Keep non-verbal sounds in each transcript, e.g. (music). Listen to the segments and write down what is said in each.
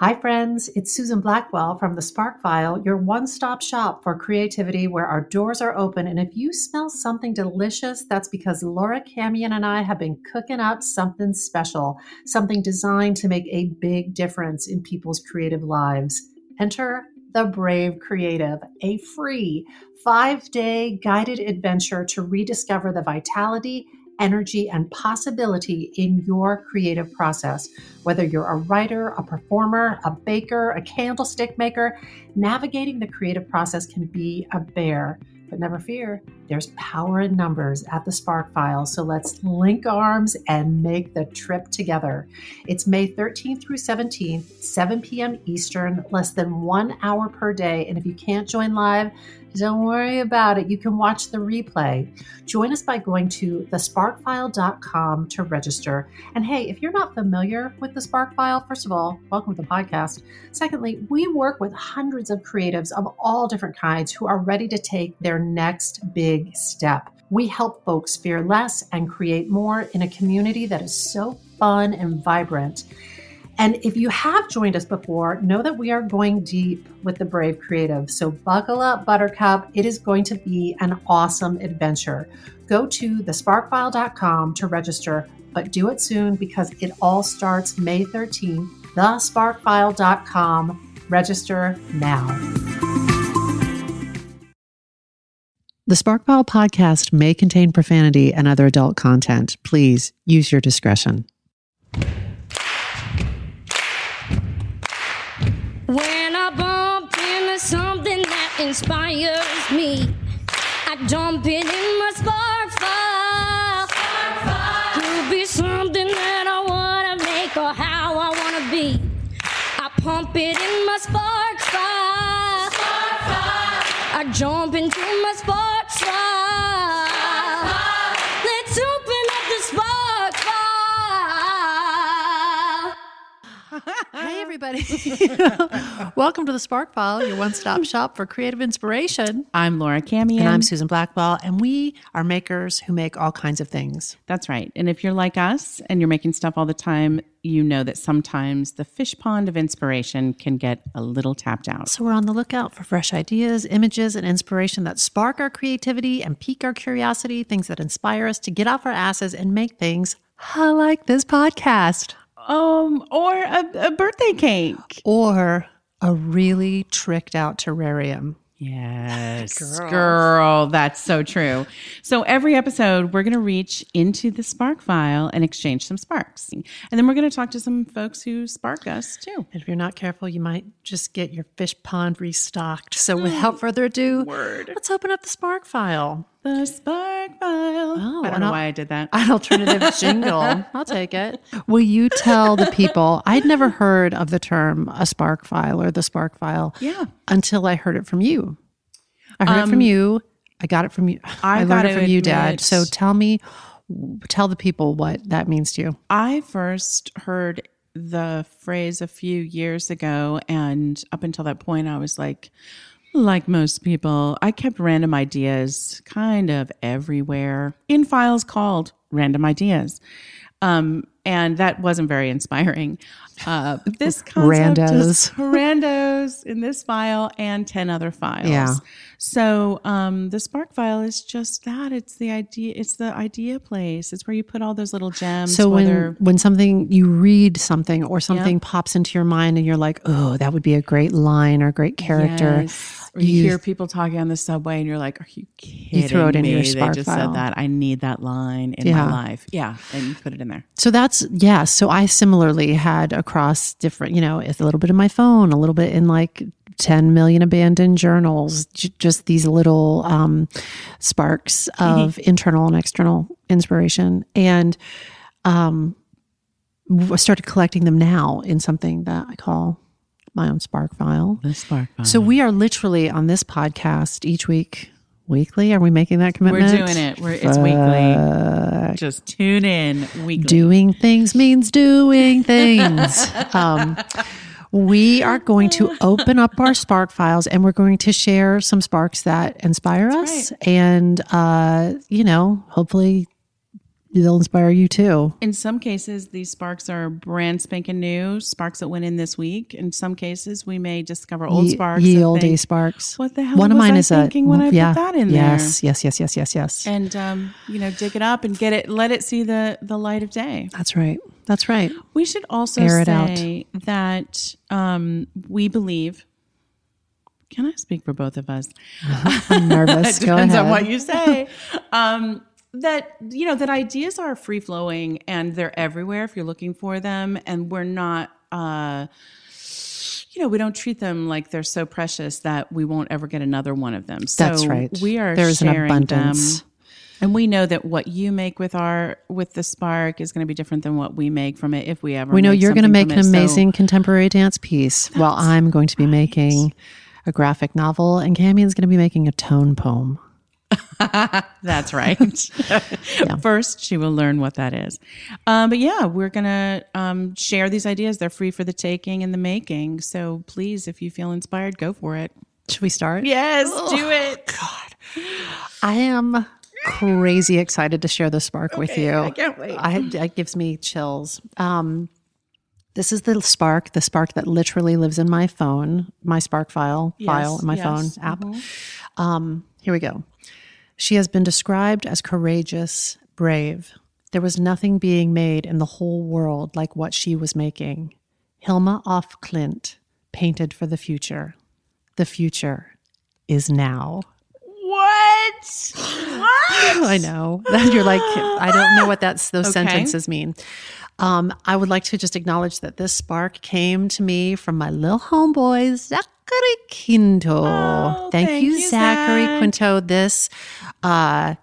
Hi, friends. It's Susan Blackwell from the Spark File, your one stop shop for creativity where our doors are open. And if you smell something delicious, that's because Laura Camien and I have been cooking up something special, something designed to make a big difference in people's creative lives. Enter the Brave Creative, a free five day guided adventure to rediscover the vitality energy, and possibility in your creative process. Whether you're a writer, a performer, a baker, a candlestick maker, navigating the creative process can be a bear. But never fear, there's power in numbers at the Spark File. So let's link arms and make the trip together. It's May 13th through 17th, 7 p.m. Eastern, less than one hour per day. And if you can't join live, don't worry about it. You can watch the replay. Join us by going to thesparkfile.com to register. And hey, if you're not familiar with the Spark File, first of all, welcome to the podcast. Secondly, we work with hundreds of creatives of all different kinds who are ready to take their next big step. We help folks fear less and create more in a community that is so fun and vibrant. And if you have joined us before, know that we are going deep with the Brave Creative. So buckle up, Buttercup. It is going to be an awesome adventure. Go to thesparkfile.com to register, but do it soon because it all starts May 13th. Thesparkfile.com. Register now. The Sparkfile podcast may contain profanity and other adult content. Please use your discretion. When I bump into something that inspires me, I dump it in my spark file. Could be something that I wanna make or how I wanna be. I pump it in my spark file. I jump into my spark Hey, everybody. (laughs) (laughs) Welcome to the Spark File, your one stop shop for creative inspiration. I'm Laura Camien. And I'm Susan Blackwell. and we are makers who make all kinds of things. That's right. And if you're like us and you're making stuff all the time, you know that sometimes the fish pond of inspiration can get a little tapped out. So we're on the lookout for fresh ideas, images, and inspiration that spark our creativity and pique our curiosity, things that inspire us to get off our asses and make things like this podcast. Um, or a, a birthday cake. Or a really tricked out terrarium. Yes. Girl. Girl. that's so true. So every episode, we're going to reach into the spark file and exchange some sparks. And then we're going to talk to some folks who spark us too. And if you're not careful, you might just get your fish pond restocked. So without further ado, Word. let's open up the Spark file. The spark file. Oh, I don't know I'll- why I did that. An alternative (laughs) jingle. I'll take it. Will you tell the people? I'd never heard of the term a spark file or the spark file Yeah. until I heard it from you. I heard it from um, you. I got it from you. I, learned gotta it from you, Dad. So tell me, tell the people what that means to you. I first heard the phrase a few years ago, and up until that point, I was like, like most people, I kept random ideas kind of everywhere in files called random ideas. Um, and that wasn't very inspiring. Uh, this (laughs) concept is (laughs) randos in this file and 10 other files. Yeah. So um, the Spark file is just that. It's the idea. It's the idea place. It's where you put all those little gems. So when when something you read something or something pops into your mind and you're like, oh, that would be a great line or great character. Yes. Or you, hear people talking on the subway and you're like, are you kidding throw it in me? your They Spark just file. said that. I need that line in Yeah. my life. Yeah. And you put it in there. So that's yeah. So I similarly had across different, you know, it's a little bit in my phone, a little bit in like 10 million abandoned journals, j- just these little um, sparks of internal and external inspiration. And um, I started collecting them now in something that I call my own spark file. The Spark file. So we are literally on this podcast each week, weekly. Are we making that commitment? we're doing it. We're, it's weekly. Just tune in weekly. doing things means doing things. (laughs) um, we are going to open up our spark files and we're going to share some sparks that inspire us and uh, you know hopefully they'll inspire you too. In some cases, these sparks are brand spanking new sparks that went in this week. In some cases, we may discover old Ye- sparks. Ye olde think, sparks. What the hell One of mine I is thinking a when I yeah, put that in yes, yes, yes, yes, yes, yes. there? And um, you know, dig it up and get it. Let it see the the light of day. That's right. That's right. We should also Air say that um, we believe. Can I speak for both of us? (laughs) I'm nervous. (laughs) It depends on what you say. (laughs) um, that you know that ideas are free flowing and they're everywhere if you're looking for them, and we're not. Uh, you know, we don't treat them like they're so precious that we won't ever get another one of them. So That's right. We are There's an sharing abundance. them. And we know that what you make with our with the spark is going to be different than what we make from it if we ever. we know make you're going to make an it. So- amazing contemporary dance piece, while I'm going to be making a graphic novel, and Camien's going to be making a tone poem. (laughs) That's right. (laughs) First, she will learn what that is. Um, but yeah, we're going to um, share these ideas. They're free for the taking and the making. So please, if you feel inspired, go for it. Should we start? Yes, do it. God. I am crazy excited to share the spark with you. I can't wait. I, it gives me chills. Um, this is the spark, the spark that literally lives in my phone, my spark file file in my yes. phone app. Um, here we go. She has been described as courageous, brave. There was nothing being made in the whole world like what she was making. Hilma af Klint, painted for the future. The future is now. What? What? (gasps) I know. You're like, I don't know what that's those Okay. sentences mean. Um, I would like to just acknowledge that this spark came to me from my little homeboy, Zachary Quinto. Oh, thank, thank you, you, Zachary Zach. Quinto. This, uh,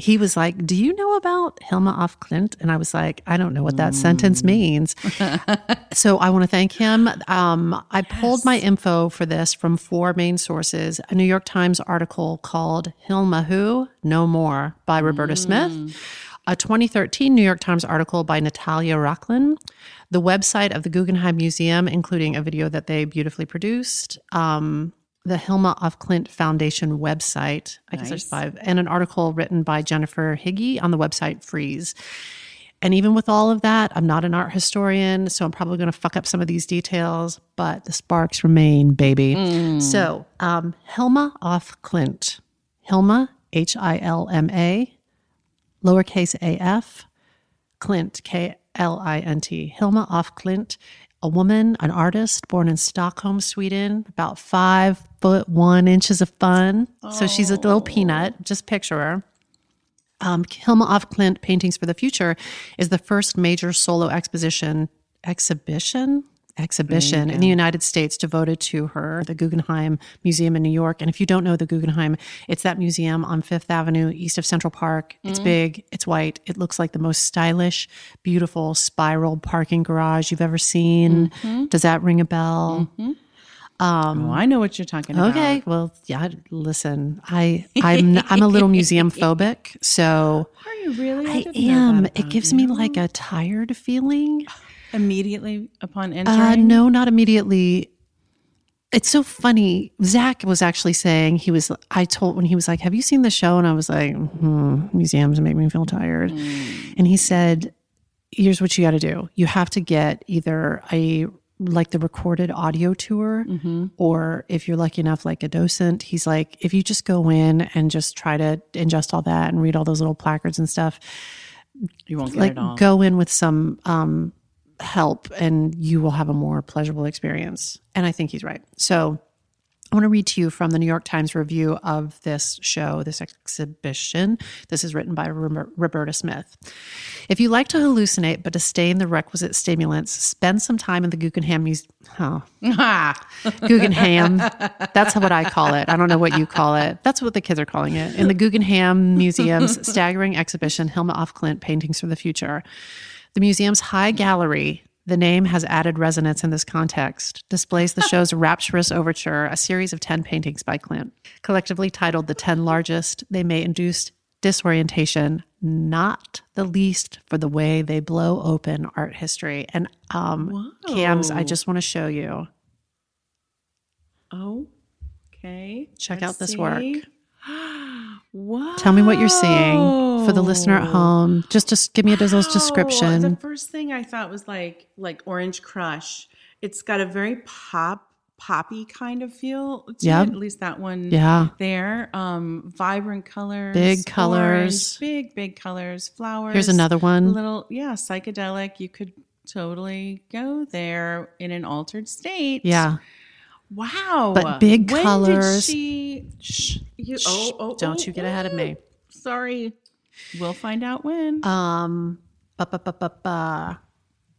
he was like, Do you know about Hilma af Klint? And I was like, I don't know what that Mm. sentence means. (laughs) so I want to thank him. Um, I pulled my info for this from four main sources a New York Times article called Hilma Who? No More by Roberta Smith, a 2013 New York Times article by Natalia Rocklin, the website of the Guggenheim Museum, including a video that they beautifully produced. Um, the Hilma af Klint Foundation website. I guess there's five, and an article written by Jennifer Higgy on the website Frieze. And even with all of that, I'm not an art historian, so I'm probably going to fuck up some of these details, but the sparks remain, baby. So, um, Hilma af Klint. Hilma, H I L M A, lowercase a f, Klint, K L I N T. Hilma af Klint, a woman, an artist born in Stockholm, Sweden, about five foot one inches of fun. So she's a little peanut. Just picture her. Um, Hilma af Klint Paintings for the Future is the first major solo exposition exhibition exhibition in the United States devoted to her, the Guggenheim Museum in New York. And if you don't know the Guggenheim, it's that museum on Fifth Avenue, east of Central Park. It's mm. big, it's white, it looks like the most stylish, beautiful spiral parking garage you've ever seen. Mm-hmm. Does that ring a bell? Mm-hmm. Um, oh, I know what you're talking about. Okay, well, yeah. Listen, I I'm I'm a little (laughs) museum phobic, so Are you really? I didn't am. It gives you. me like a tired feeling. (sighs) (laughs) immediately upon entering. Uh, no, not immediately. It's so funny. Zach was actually saying he was. I told when he was like, "Have you seen the show?" And I was like, hmm, "Museums make me feel tired." And he said, "Here's what you got to do. You have to get either a like the recorded audio tour, or if you're lucky enough, like a docent. He's like, if you just go in and just try to ingest all that and read all those little placards and stuff, You won't get like it all. go in with some um, help and you will have a more pleasurable experience. And I think he's right. So I want to read to you from the New York Times review of this show, this exhibition. This is written by Roberta Smith. If you like to hallucinate but disdain the requisite stimulants, spend some time in the Guggenheim Museum. Oh, (laughs) Guggenheim. That's what I call it. I don't know what you call it. That's what the kids are calling it. In the Guggenheim Museum's (laughs) staggering exhibition, Hilma af Klint Paintings for the Future. The museum's high gallery, the name has added resonance in this context, displays the show's rapturous overture, a series of 10 paintings by Klint. Collectively titled The 10 Largest, they may induce disorientation, not the least for the way they blow open art history. And um, Cams, I just want to show you. Oh, okay. Check let's out this see. work. (gasps) Wow. Tell me what you're seeing. For the listener at home. Just just give me a Oh, description. The first thing I thought was like like Orange Crush. It's got a very pop poppy kind of feel to Yep. it. At least that one Yeah. there. Um vibrant colors. Big orange, colors. big, big colors, flowers. Here's another one. little yeah, psychedelic. You could totally go there in an altered state. Yeah. Wow. But big when colors. Did she shh, you, oh, oh, Don't oh, you get ahead of me. Sorry. We'll find out when. Um, ba, ba, ba, ba, ba.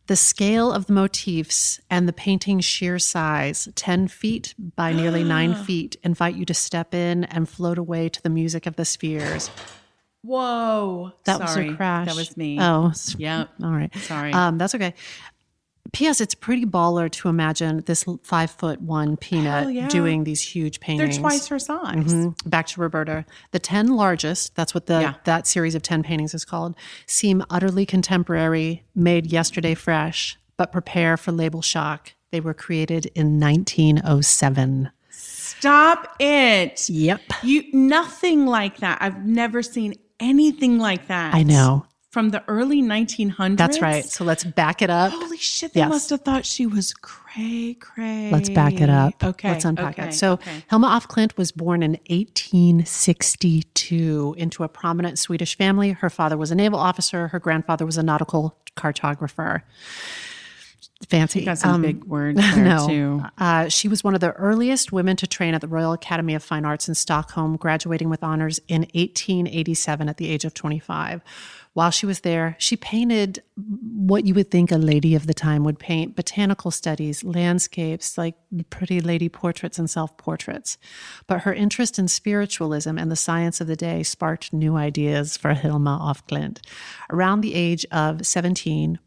The scale of the motifs and the painting's sheer size, 10 feet by nearly nine (gasps) feet, invite you to step in and float away to the music of the spheres. Whoa. That Sorry. was a crash. That was me. Oh, Yep. all right. Sorry. Um, that's okay. P.S. It's pretty baller to imagine this five foot one peanut yeah. doing these huge paintings. They're twice her size. Mhm. Back to Roberta. The 10 largest, that's what the Yeah. that series of 10 paintings is called, seem utterly contemporary, made yesterday fresh, but prepare for label shock. They were created in 1907. Stop it. Yep. You nothing like that. I've never seen anything like that. I know. From the early 1900s. That's right. So let's back it up. Holy shit! They Yes. must have thought she was cray cray. Let's back it up. Okay. Let's unpack okay, it. So, okay. Hilma af Klint was born in 1862 into a prominent Swedish family. Her father was a naval officer, her grandfather was a nautical cartographer. Fancy. got some Um, big words (laughs) there no. too. Uh, she was one of the earliest women to train at the Royal Academy of Fine Arts in Stockholm, graduating with honors in 1887 at the age of 25. While she was there, she painted what you would think a lady of the time would paint botanical studies, landscapes, like pretty lady portraits and self portraits. But her interest in spiritualism and the science of the day sparked new ideas for Hilma af Klint. Around the age of 17,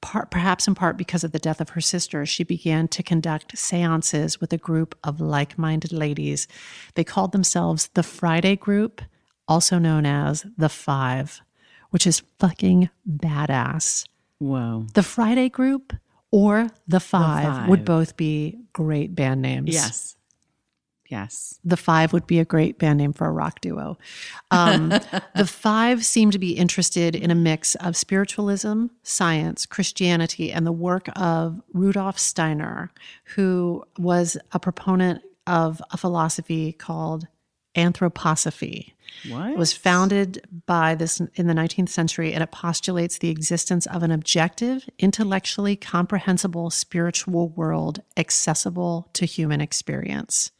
part, perhaps in part because of the death of her sister, she began to conduct seances with a group of like minded ladies. They called themselves the Friday Group, also known as the Five, which is fucking badass. Whoa. The Friday Group or the Five, Five. would both be great band names. Yes. Yes. The Five would be a great band name for a rock duo. Um, (laughs) the Five seem to be interested in a mix of spiritualism, science, Christianity, and the work of Rudolf Steiner, who was a proponent of a philosophy called anthroposophy. What? It was founded by this in the 19th century, and it postulates the existence of an objective, intellectually comprehensible spiritual world accessible to human experience.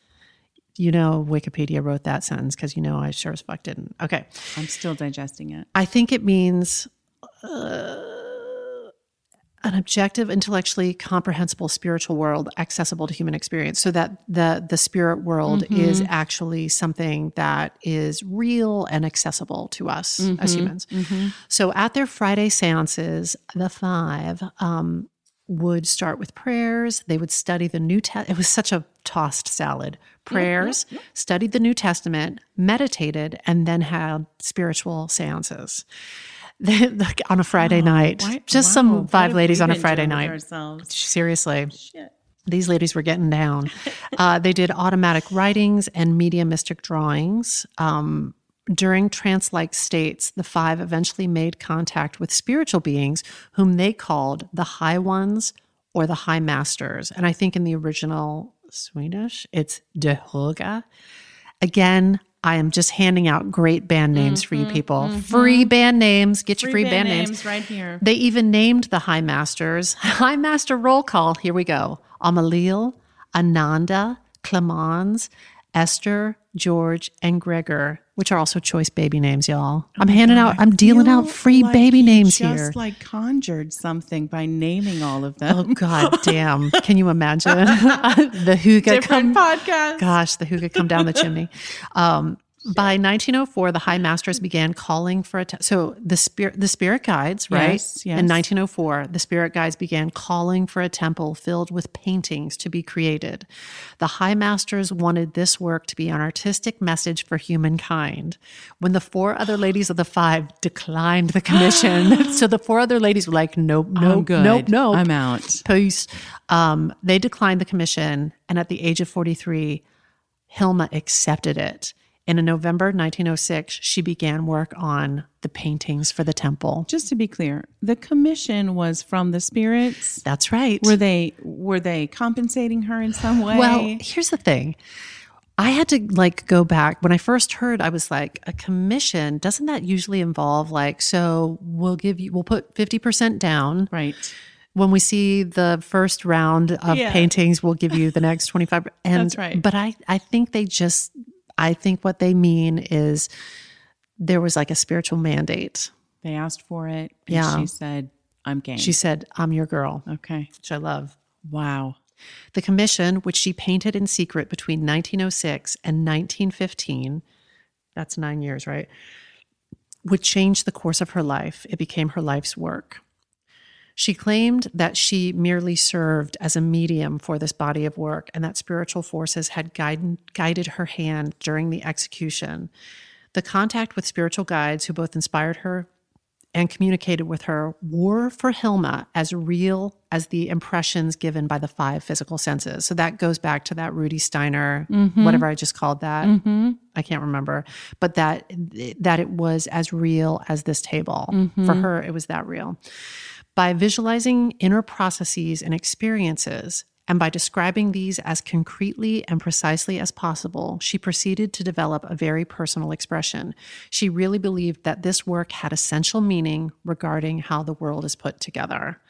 You know, Wikipedia wrote that sentence because you know I sure as fuck didn't. Okay. I'm still digesting it. I think it means uh, an objective, intellectually comprehensible spiritual world accessible to human experience, so that the the spirit world mm-hmm. is actually something that is real and accessible to us as mm-hmm. humans. Mm-hmm. So at their Friday seances, the five um, would start with prayers. They would study the New Testament. It was such a tossed salad. Prayers, studied the New Testament, meditated, and then had spiritual seances. (laughs) Like on a Friday night. Why- Just wow, some five ladies on a Friday night. Ourselves? Seriously Shit. these ladies were getting down. (laughs) Uh, they did automatic writings and mediumistic drawings. Um, during trance like states, the five eventually made contact with spiritual beings whom they called the High Ones or the High Masters. And I think in the original Swedish, it's De Höga. Again, I am just handing out great band names for you mm-hmm, people. Mm-hmm. Free band names. Get your free, band, names. right here. They even named the High Masters. (laughs) High Master roll call. Here we go. Amaliel, Ananda, Clemens, Esther, George, and Gregor, which are also choice baby names, y'all. I'm handing out, I'm dealing out free like baby names just here. Just like conjured something by naming all of them. Oh God (laughs) damn. Can you imagine? (laughs) the Huga come Different podcast. Gosh, the who could come down the chimney. Um, by 1904, the High Masters began calling for a so the spirit the spirit guides right Yes, yes. in 1904 the spirit guides began calling for a temple filled with paintings to be created. The High Masters wanted this work to be an artistic message for humankind. When the four other ladies of the five declined the commission, (gasps) so the four other ladies were like, nope, nope, nope, nope, I'm out. Peace. Um, they declined the commission, and at the age of 43, Hilma accepted it. And in November 1906, she began work on the paintings for the temple. Just to be clear, the commission was from the spirits. That's right. Were they were they compensating her in some way? Well, here's the thing. I had to like go back when I first heard I was like a commission doesn't that usually involve like so we'll give you we'll put 50% down right. when we see the first round of Yeah. paintings we'll give you the next 25 and That's right. but I I think they just I think what they mean is there was like a spiritual mandate. They asked for it. And Yeah. She said, I'm game. She said, "I'm your girl," okay. which I love. Wow. The commission, which she painted in secret between 1906 and 1915, that's nine years, right? Would change the course of her life. It became her life's work. She claimed that she merely served as a medium for this body of work and that spiritual forces had guide, guided her hand during the execution. The contact with spiritual guides who both inspired her and communicated with her were for Hilma as real as the impressions given by the five physical senses. So that goes back to that Rudy Steiner, mm-hmm. whatever I just called that. Mm-hmm. I can't remember, but that that it was as real as this table. Mm-hmm. For her, it was that real. By visualizing inner processes and experiences, and by describing these as concretely and precisely as possible, she proceeded to develop a very personal expression. She really believed that this work had essential meaning regarding how the world is put together.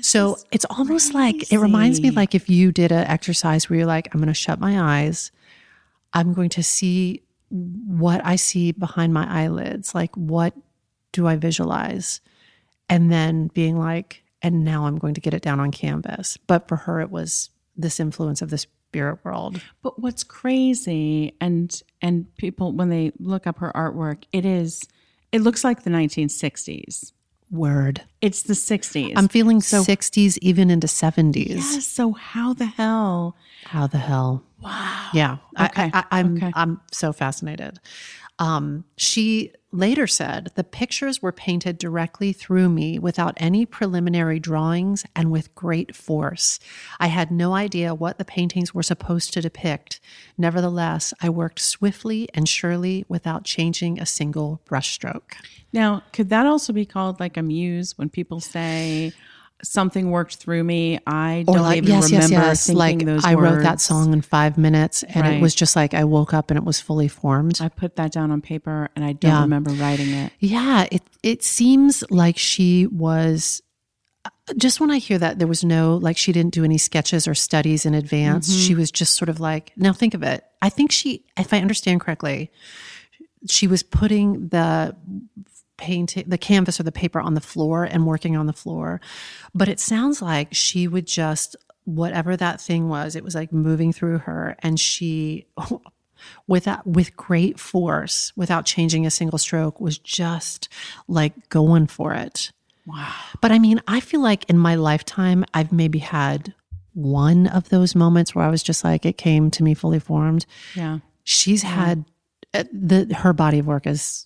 So it's almost like it reminds me like if you did an exercise where you're like, I'm going to shut my eyes, I'm going to see what I see behind my eyelids. Like, what do I visualize? And then being like, and now I'm going to get it down on canvas. But for her, it was this influence of the spirit world. But what's crazy and and people when they look up her artwork, it is it looks like the 1960s. Word. It's the 60s. I'm feeling so 60s, even into 70s. yes, so how the hell? How the hell? Wow. Yeah. Okay. I, am Okay. I'm so fascinated. Um, she later said the pictures were painted directly through me without any preliminary drawings and with great force. I had no idea what the paintings were supposed to depict. Nevertheless, I worked swiftly and surely without changing a single brushstroke. Now, could that also be called like a muse when people say something worked through me? I Or don't like, even yes, yes, remember yes. thinking Like I wrote that song in five minutes and Right. it was just like I woke up and it was fully formed. I put that down on paper and I don't Yeah. remember writing it. Yeah, it it seems like she was uh, just when I hear that there was no like she didn't do any sketches or studies in advance. Mm-hmm. She was just sort of like now think of it. I think she if I understand correctly, she was putting the painting the canvas or the paper on the floor and working on the floor. But it sounds like she would just whatever that thing was, it was like moving through her and she (laughs) with that with great force without changing a single stroke was just like going for it Wow. but i mean i feel like in my lifetime i've maybe had one of those moments where i was just like it came to me fully formed Yeah. she's had uh, the her body of work is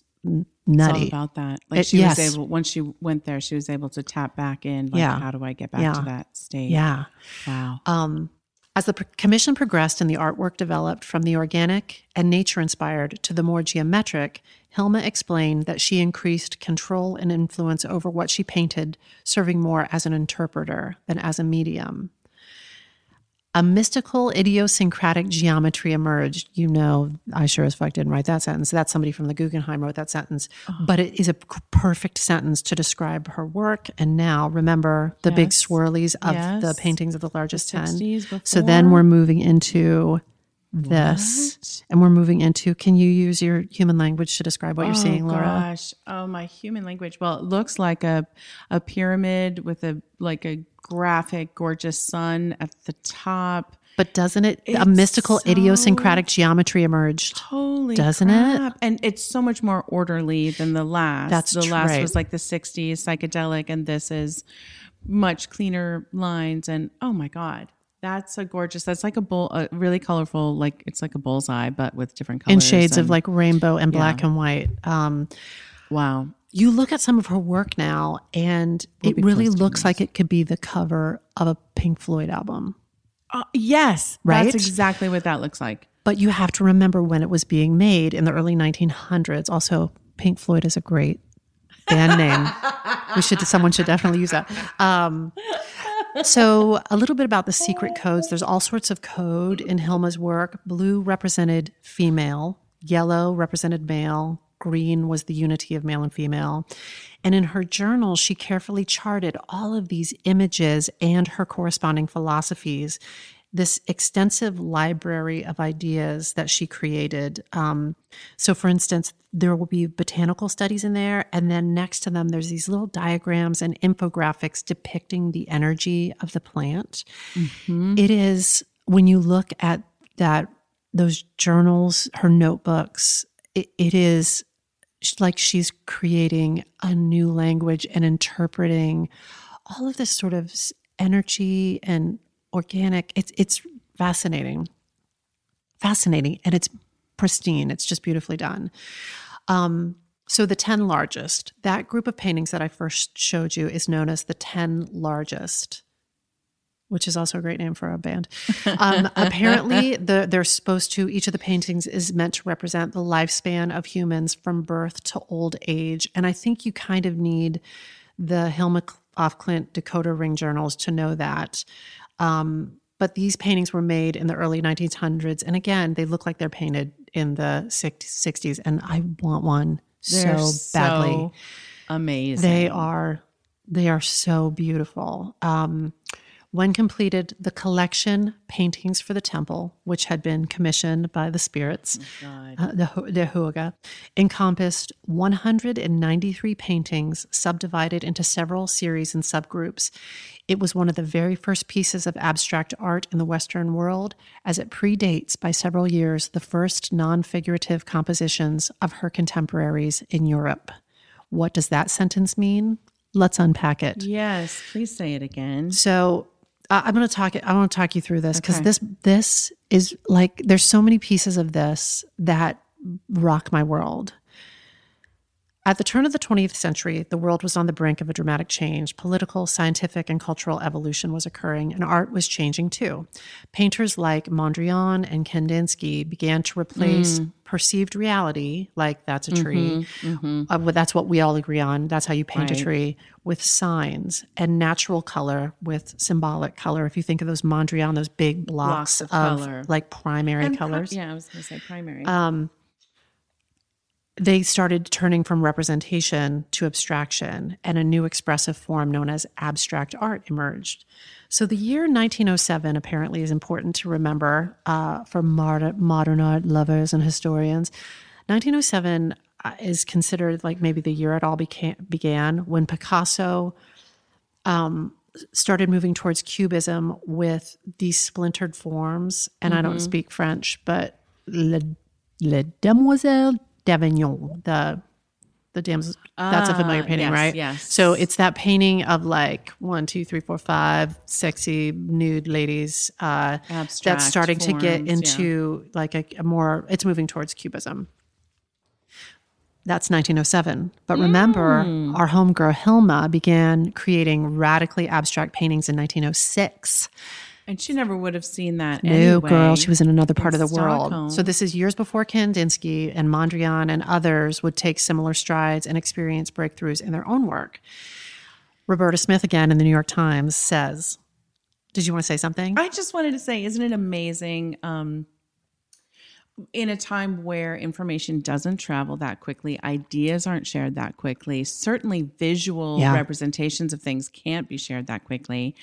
n- It's all nutty about that. Like It- she yes. was able once she went there, she was able to tap back in. Like, Yeah. how do I get back Yeah. to that state? yeah Wow. Um, as the pr- commission progressed and the artwork developed from the organic and nature inspired to the more geometric, Hilma explained that she increased control and influence over what she painted, serving more as an interpreter than as a medium. A mystical, idiosyncratic geometry emerged. You know, I sure as fuck didn't write that sentence. That's somebody from the Guggenheim wrote that sentence. But it is a perfect sentence to describe her work. And now, remember the big swirlies of the paintings of the largest 10. 60s So then we're moving into this. And we're moving into can you use your human language to describe what you're oh, seeing, Laura? Gosh. Oh, my human language. Well, it looks like a a pyramid with a like a graphic, gorgeous sun at the top. But doesn't it, a mystical, so- idiosyncratic geometry emerged? Holy Doesn't it? And it's so much more orderly than the last. That's the last was like the 60s psychedelic, and this is much cleaner lines. And oh my God. That's a gorgeous. That's like a bull, a really colorful. Like it's like a bullseye, but with different colors and shades of like rainbow and black and white. Um, Wow. you look at some of her work now, and We'll it really looks like it could be the cover of a Pink Floyd album. Uh, yes, Right? That's exactly what that looks like. But you have to remember when it was being made in the early 1900s. Also, Pink Floyd is a great band name. we should someone should definitely use that. Um, so a little bit about the secret codes. There's all sorts of code in Hilma's work. Blue represented female, yellow represented male, green was the unity of male and female. And in her journal, she carefully charted all of these images and her corresponding philosophies this extensive library of ideas that she created. Um, so, for instance, there will be botanical studies in there, and then next to them, there's these little diagrams and infographics depicting the energy of the plant. It is when you look at that those journals, her notebooks, it, it is like she's creating a new language and interpreting all of this sort of energy and organic. It's it's fascinating, fascinating, and it's pristine. It's just beautifully done. Um, so the ten largest, that group of paintings that I first showed you is known as the ten largest which is also a great name for a band. (laughs) Um, apparently, the, they're supposed to, each of the paintings is meant to represent the lifespan of humans from birth to old age. And I think you kind of need the Hilma af Klint Dakota Ring journals to know that. Um, but these paintings were made in the early 1900s. And again, they look like they're painted in the 60s. And I want one They're so badly. so amazing. They are they are so beautiful. Um, when completed, the collection paintings for the temple, which had been commissioned by the spirits, uh, the the Huaga, encompassed 193 paintings subdivided into several series and subgroups. It was one of the very first pieces of abstract art in the Western world, as it predates by several years the first non figurative compositions of her contemporaries in Europe. What does that sentence mean? Let's unpack it. Yes, please say it again. So uh, I'm going to talk. I want to talk you through this because Okay. this this is like there's so many pieces of this that rock my world. At the turn of the 20th century, the world was on the brink of a dramatic change. Political, scientific, and cultural evolution was occurring, and art was changing too. Painters like Mondrian and Kandinsky began to replace mm. perceived reality, like that's a tree, mm-hmm, mm-hmm. uh, but that's what we all agree on. That's how you paint a tree with signs and natural color with symbolic color. If you think of those Mondrian, those big blocks, Blocks of of, color. like primary And pri- colors, yeah, I was going to say primary. Um, they started turning from representation to abstraction, and a new expressive form known as abstract art emerged. So, the year 1907 apparently is important to remember uh, for mod- modern art lovers and historians. 1907 uh, is considered like maybe the year it all beca- began when Picasso um, started moving towards cubism with these splintered forms. And I don't speak French, but Le, Le Demoiselle d'Avignon, the the dams that's a familiar Ah, painting, yes, right? yes. So it's that painting of like one, two, three, four, five sexy nude ladies uh, Abstract that's starting to get forms, yeah. into like a, a more. It's moving towards cubism. That's 1907. But remember, Hmm. our homegirl Hilma began creating radically abstract paintings in 1906. And she never would have seen that No, anyway. girl, she was in another part in of the world. So this is years before Kandinsky and Mondrian and others would take similar strides and experience breakthroughs in their own work. Roberta Smith, again in the New York Times, says, Did you want to say something? I just wanted to say, isn't it amazing? Um, in a time where information doesn't travel that quickly, ideas aren't shared that quickly, certainly visual Yeah. representations of things can't be shared that quickly.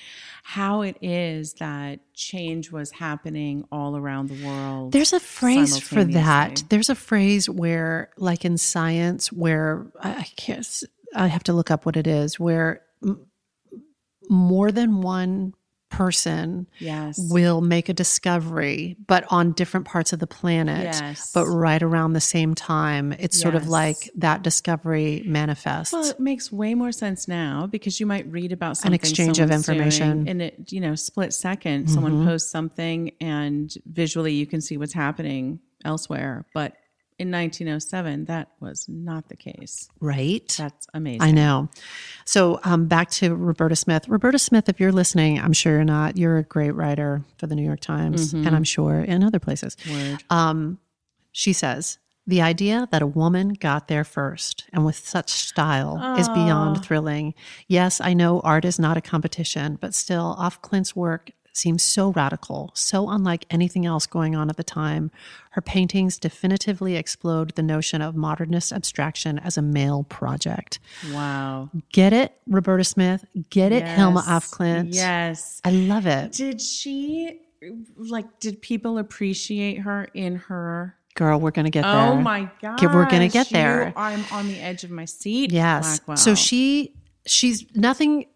How it is that change was happening all around the world. There's a phrase for that. There's a phrase where, like in science, where I can't, I have to look up what it is, where m- more than one person Yes. will make a discovery, but on different parts of the planet, Yes. but right around the same time. It's sort of like that discovery manifests. Well, it makes way more sense now because you might read about something exchange of information. Mm-hmm. and it you know split 2nd someone posts something and visually you can see what's happening elsewhere, but in 1907, that was not the case. Right. That's amazing. I know. So um, back to Roberta Smith. Roberta Smith, if you're listening, I'm sure you're not. You're a great writer for the New York Times, and I'm sure in other places. Word. Um, she says, the idea that a woman got there first and with such style is beyond thrilling. Yes, I know art is not a competition, but still, af Klint's work seems so radical, so unlike anything else going on at the time. Her paintings definitively explode the notion of modernist abstraction as a male project. Wow. Get it, Roberta Smith? Get it, Hilma af Klint? Yes. I love it. Did she like did people appreciate her in her Girl, we're going to get oh there. Oh my god. we're gonna get there. I'm on the edge of my seat. Yes. Blackwell. So she she's nothing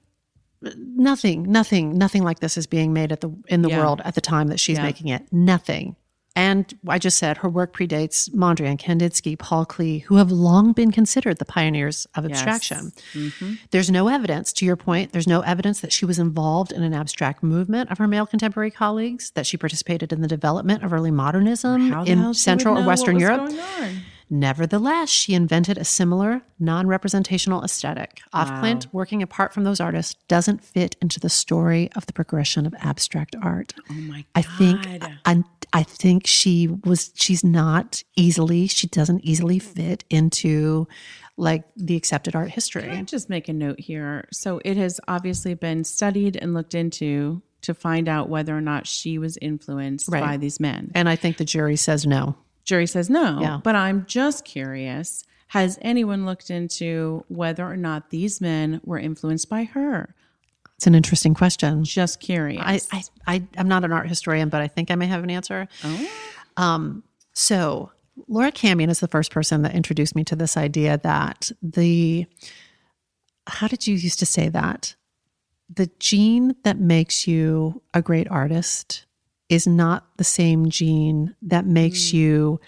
nothing nothing nothing like this is being made at the in the Yeah. world at the time that she's Yeah. making it. Nothing. And I just said her work predates Mondrian, Kandinsky, Paul Klee, who have long been considered the pioneers of abstraction. Mm-hmm. There's no evidence, to your point, there's no evidence that she was involved in an abstract movement of her male contemporary colleagues, that she participated in the development of early modernism How the hell in Central or Western Europe. Nevertheless, she invented a similar non representational aesthetic. Af Klint, working apart from those artists, doesn't fit into the story of the progression of abstract art. Oh my god. I think I, I think she was she's not easily she doesn't easily fit into like the accepted art Can I history. just make a note here? So it has obviously been studied and looked into to find out whether or not she was influenced Right. by these men. And I think the jury says no. Jury says no, Yeah. but I'm just curious. Has anyone looked into whether or not these men were influenced by her? It's an interesting question. Just curious. I, I, I I'm not an art historian, but I think I may have an answer. Um, so Laura Camien is the first person that introduced me to this idea that the how did you used to say that? The gene that makes you a great artist is not the same gene that makes you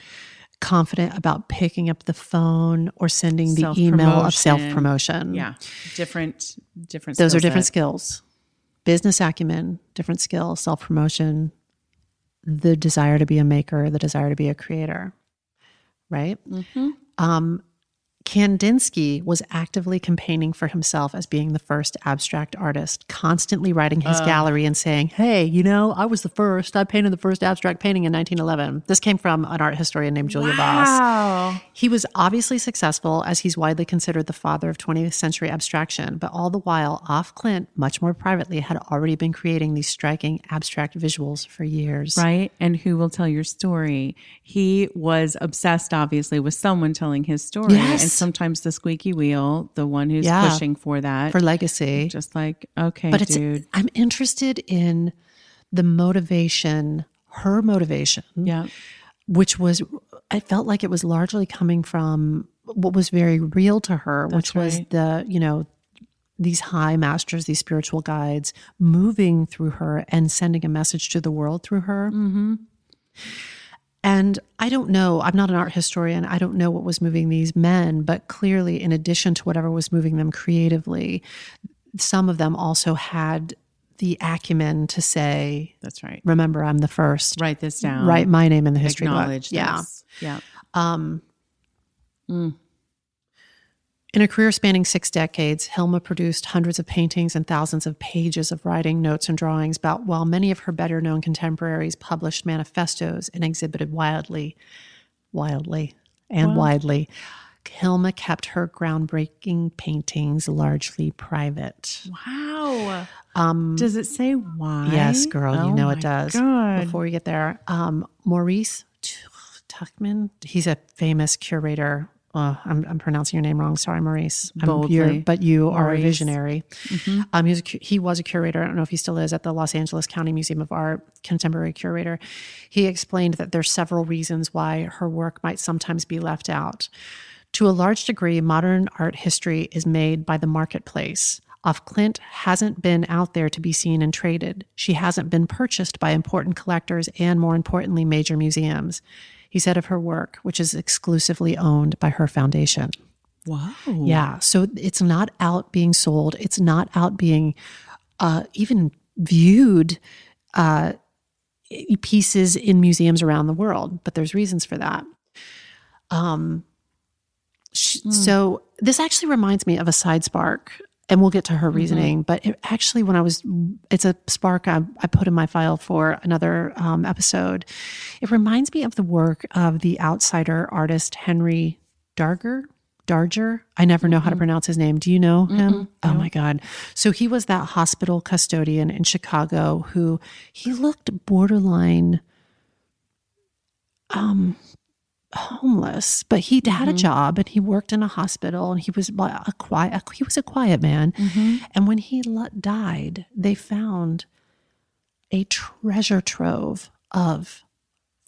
confident about picking up the phone or sending the email of self promotion. yeah, different, different. Those are different set. skills. Business acumen, different skill, self promotion, the desire to be a maker, the desire to be a creator. Right? Mm-hmm. Um, Kandinsky was actively campaigning for himself as being the first abstract artist, constantly writing his uh. gallery and saying, Hey, you know, I was the first. I painted the first abstract painting in 1911. This came from an art historian named Julia Voss. Wow. He was obviously successful as he's widely considered the father of 20th century abstraction, but all the while, Af Klint, much more privately, had already been creating these striking abstract visuals for years. Right. And who will tell your story? He was obsessed, obviously, with someone telling his story. Yes. Sometimes the squeaky wheel, the one who's Yeah. pushing for that. For legacy. just like, okay, but it's. I'm interested in the motivation, her motivation, Yeah. which was, I felt like it was largely coming from what was very real to her, which was right. the, you know, these high masters, these spiritual guides moving through her and sending a message to the world through her. Mm-hmm. And I don't know, I'm not an art historian. I don't know what was moving these men, but clearly, in addition to whatever was moving them creatively, some of them also had the acumen to say, That's right. remember, I'm the first. Write this down. Write my name in the history book. Acknowledge Yeah. this. Yeah. Um, Mm. In a career spanning six decades, Hilma produced hundreds of paintings and thousands of pages of writing, notes, and drawings, about while many of her better known contemporaries published manifestos and exhibited wildly, wildly, and widely. Hilma kept her groundbreaking paintings largely private. Wow. Um, Does it say why? Yes, girl, you Oh know my it does. God. Before we get there, um, Maurice Tuchman, he's a famous curator. I'm, I'm pronouncing your name wrong. Sorry, Maurice. Boldly. but you are a Maurice. visionary. Um, he, was a, he was a curator. I don't know if he still is at the Los Angeles County Museum of Art, contemporary curator. He explained that there's several reasons why her work might sometimes be left out. To a large degree, modern art history is made by the marketplace. Af Klint hasn't been out there to be seen and traded. She hasn't been purchased by important collectors and, more importantly, major museums. He said of her work, which is exclusively owned by her foundation. Wow. Yeah. So it's not out being sold. It's not out being uh, even viewed uh, pieces in museums around the world. But there's reasons for that. Um, sh- So this actually reminds me of a side spark, and we'll get to her reasoning. But it actually, when I was, it's a spark I, I put in my file for another um, episode. It reminds me of the work of the outsider artist Henry Darger. Darger. I never know how to pronounce his name. Do you know him? Oh my God. So he was that hospital custodian in Chicago who he looked borderline um, homeless, but he had a mm-hmm. job and he worked in a hospital and he was a quiet, he was a quiet man. Mm-hmm. And when he died, they found a treasure trove of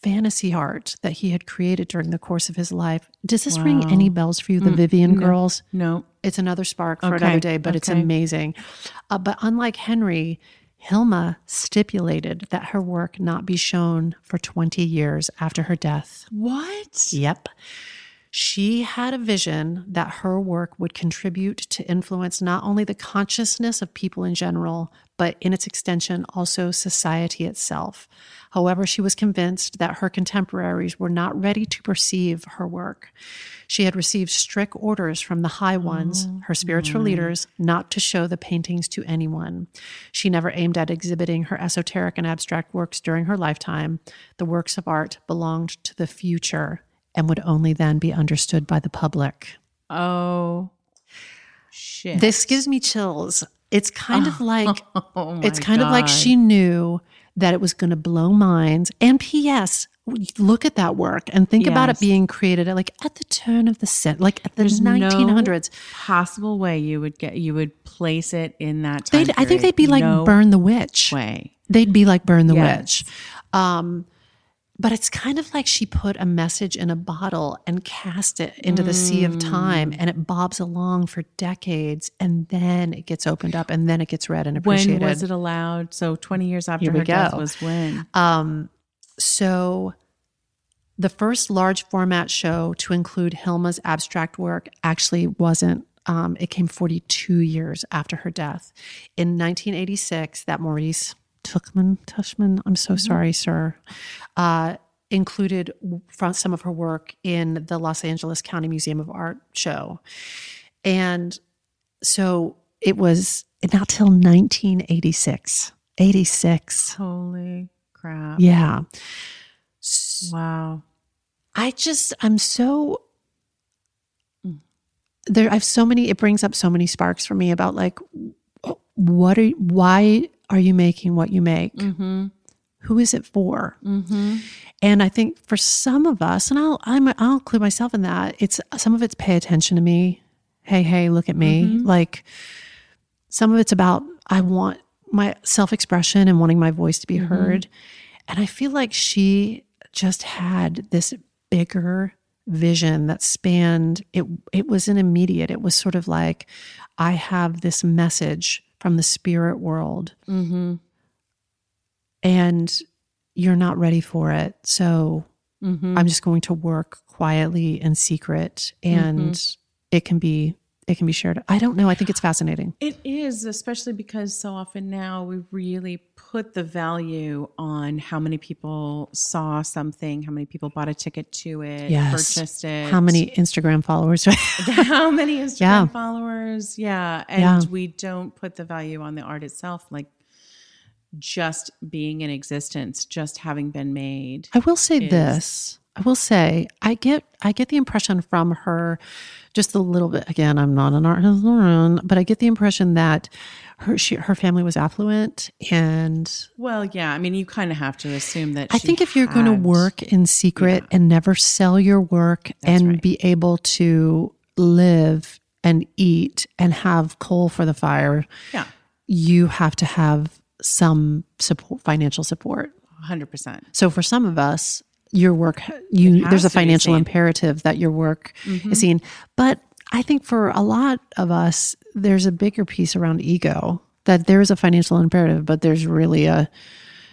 fantasy art that he had created during the course of his life. Does this ring any bells for you? The mm, Vivian girls? No. It's another spark for Okay, another day, but it's amazing. Uh, but unlike Henry, Hilma stipulated that her work not be shown for 20 years after her death. What? Yep. She had a vision that her work would contribute to influence not only the consciousness of people in general, but in its extension, also society itself. However, she was convinced that her contemporaries were not ready to perceive her work. She had received strict orders from the high ones, oh, her spiritual leaders, not to show the paintings to anyone. She never aimed at exhibiting her esoteric and abstract works during her lifetime. The works of art belonged to the future and would only then be understood by the public. Oh, shit. This gives me chills. It's kind of (laughs) like oh it's kind of like she knew that it was going to blow minds. And P.S. Look at that work and think about it being created at like at the turn of the set, like at the There's no 1900s. possible way you would get you would place it in that I think they'd be like No Burn the Witch. way. They'd be like Burn the Yes. Witch. Um, but it's kind of like she put a message in a bottle and cast it into the sea of time, Mm. and it bobs along for decades, and then it gets opened up, and then it gets read and appreciated. When was it allowed? So 20 years after her death was when? Um, so the first large format show to include Hilma's abstract work actually wasn't. Um, it came 42 years after her death. In 1986, that Maurice Tuchman, Tushman, I'm so sorry, sir, uh, included from some of her work in the Los Angeles County Museum of Art show. And so it was not till 1986. 86. Holy crap. Yeah. Wow. I just I'm so there I have so many it brings up so many sparks for me about like what are why are you making what you make? Mm-hmm. Who is it for? Mm-hmm. And I think for some of us, and I'll I'm, I'll include myself in that. It's some of it's pay attention to me. Hey, hey, look at me. Like some of it's about I want my self expression and wanting my voice to be heard. And I feel like she just had this bigger vision that spanned it. It wasn't immediate. It was sort of like I have this message from the spirit world Mm-hmm. and you're not ready for it. So Mm-hmm. I'm just going to work quietly and secret and it can be it can be shared. I don't know. I think it's fascinating. It is, especially because so often now we really put the value on how many people saw something, how many people bought a ticket to it, Yes. purchased it, How many Instagram followers? (laughs) how many Instagram Yeah. followers. Yeah. And Yeah. we don't put the value on the art itself, like just being in existence, just having been made. I will say is- this. I will say I get I get the impression from her just a little bit again, I'm not an art historian, but I get the impression that her she, her family was affluent and Well, yeah. I mean, you kind of have to assume that. I think if you're going to work in secret and never sell your work and right. be able to live and eat and have coal for the fire, yeah, you have to have some support, financial support. 100%. So for some of us, your work you there's a financial imperative that your work mm-hmm. is seen. But I think for a lot of us, there's a bigger piece around ego that there is a financial imperative, but there's really a,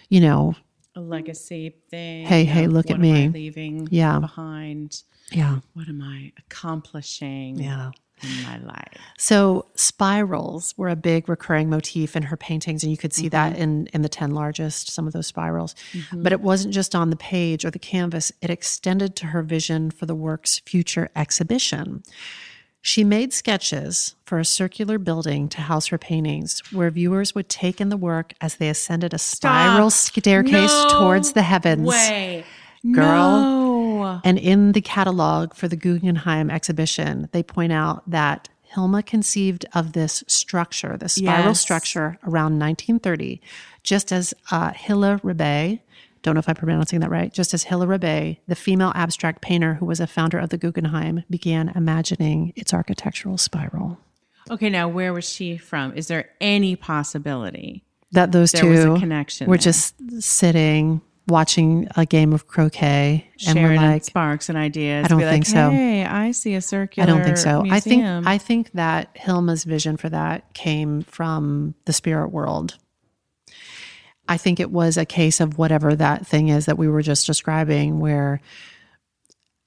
you know, A legacy thing. Hey, hey, look at what am I me. leaving Yeah. behind. yeah, What am I accomplishing? yeah. In my life. So spirals were a big recurring motif in her paintings, and you could see that mm-hmm. in in the ten largest, some of those spirals. Mm-hmm. But it wasn't just on the page or the canvas; it extended to her vision for the work's future exhibition. She made sketches for a circular building to house her paintings, where viewers would take in the work as they ascended a spiral staircase No towards the heavens. Way. Girl. No. And in the catalog for the Guggenheim exhibition, they point out that Hilma conceived of this structure, the spiral Yes. structure, around 1930, just as uh, Hilla Rebay, don't know if I'm pronouncing that right, just as Hilla Rebay, the female abstract painter who was a founder of the Guggenheim, began imagining its architectural spiral. Okay, now where was she from? Is there any possibility That those there two was a connection? were there? just sitting, watching a game of croquet, and we're like, sparks and ideas. I don't Be like, think so. Hey, I see a circular. I don't think so. I think. I think that Hilma's vision for that came from the spirit world. I think it was a case of whatever that thing is that we were just describing, where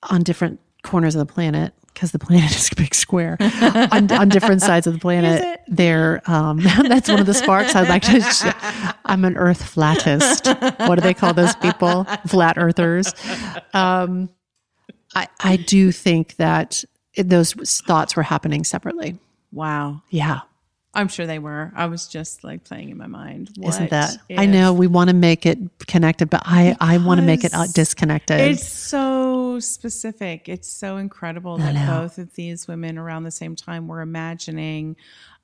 on different corners of the planet, because the planet (laughs) is a big square, on, on different sides of the planet, there. Um, (laughs) that's one of the sparks I'd like to. (laughs) Sh- I'm an Earth flattist. What do they call those people? Flat Earthers. Um, I, I do think that it, those thoughts were happening separately. wow. Yeah. I'm sure they were. I was just like playing in my mind. Isn't that? I know we want to make it connected, but I, I want to make it uh, disconnected. It's so specific. It's so incredible that both of these women around the same time were imagining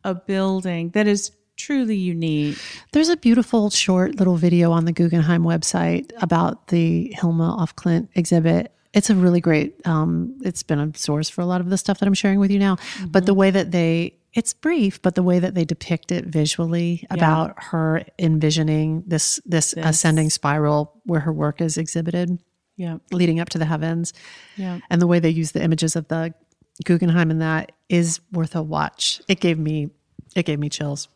a building that is truly unique. There's a beautiful short little video on the Guggenheim website about the Hilma af Klint exhibit. It's a really great, um, it's been a source for a lot of the stuff that I'm sharing with you now. But the way that they, it's brief, but the way that they depict it visually about her envisioning this, this ascending spiral where her work is exhibited Yeah. leading up to the heavens Yeah. and the way they use the images of the Guggenheim in that is worth a watch. It gave me it gave me chills.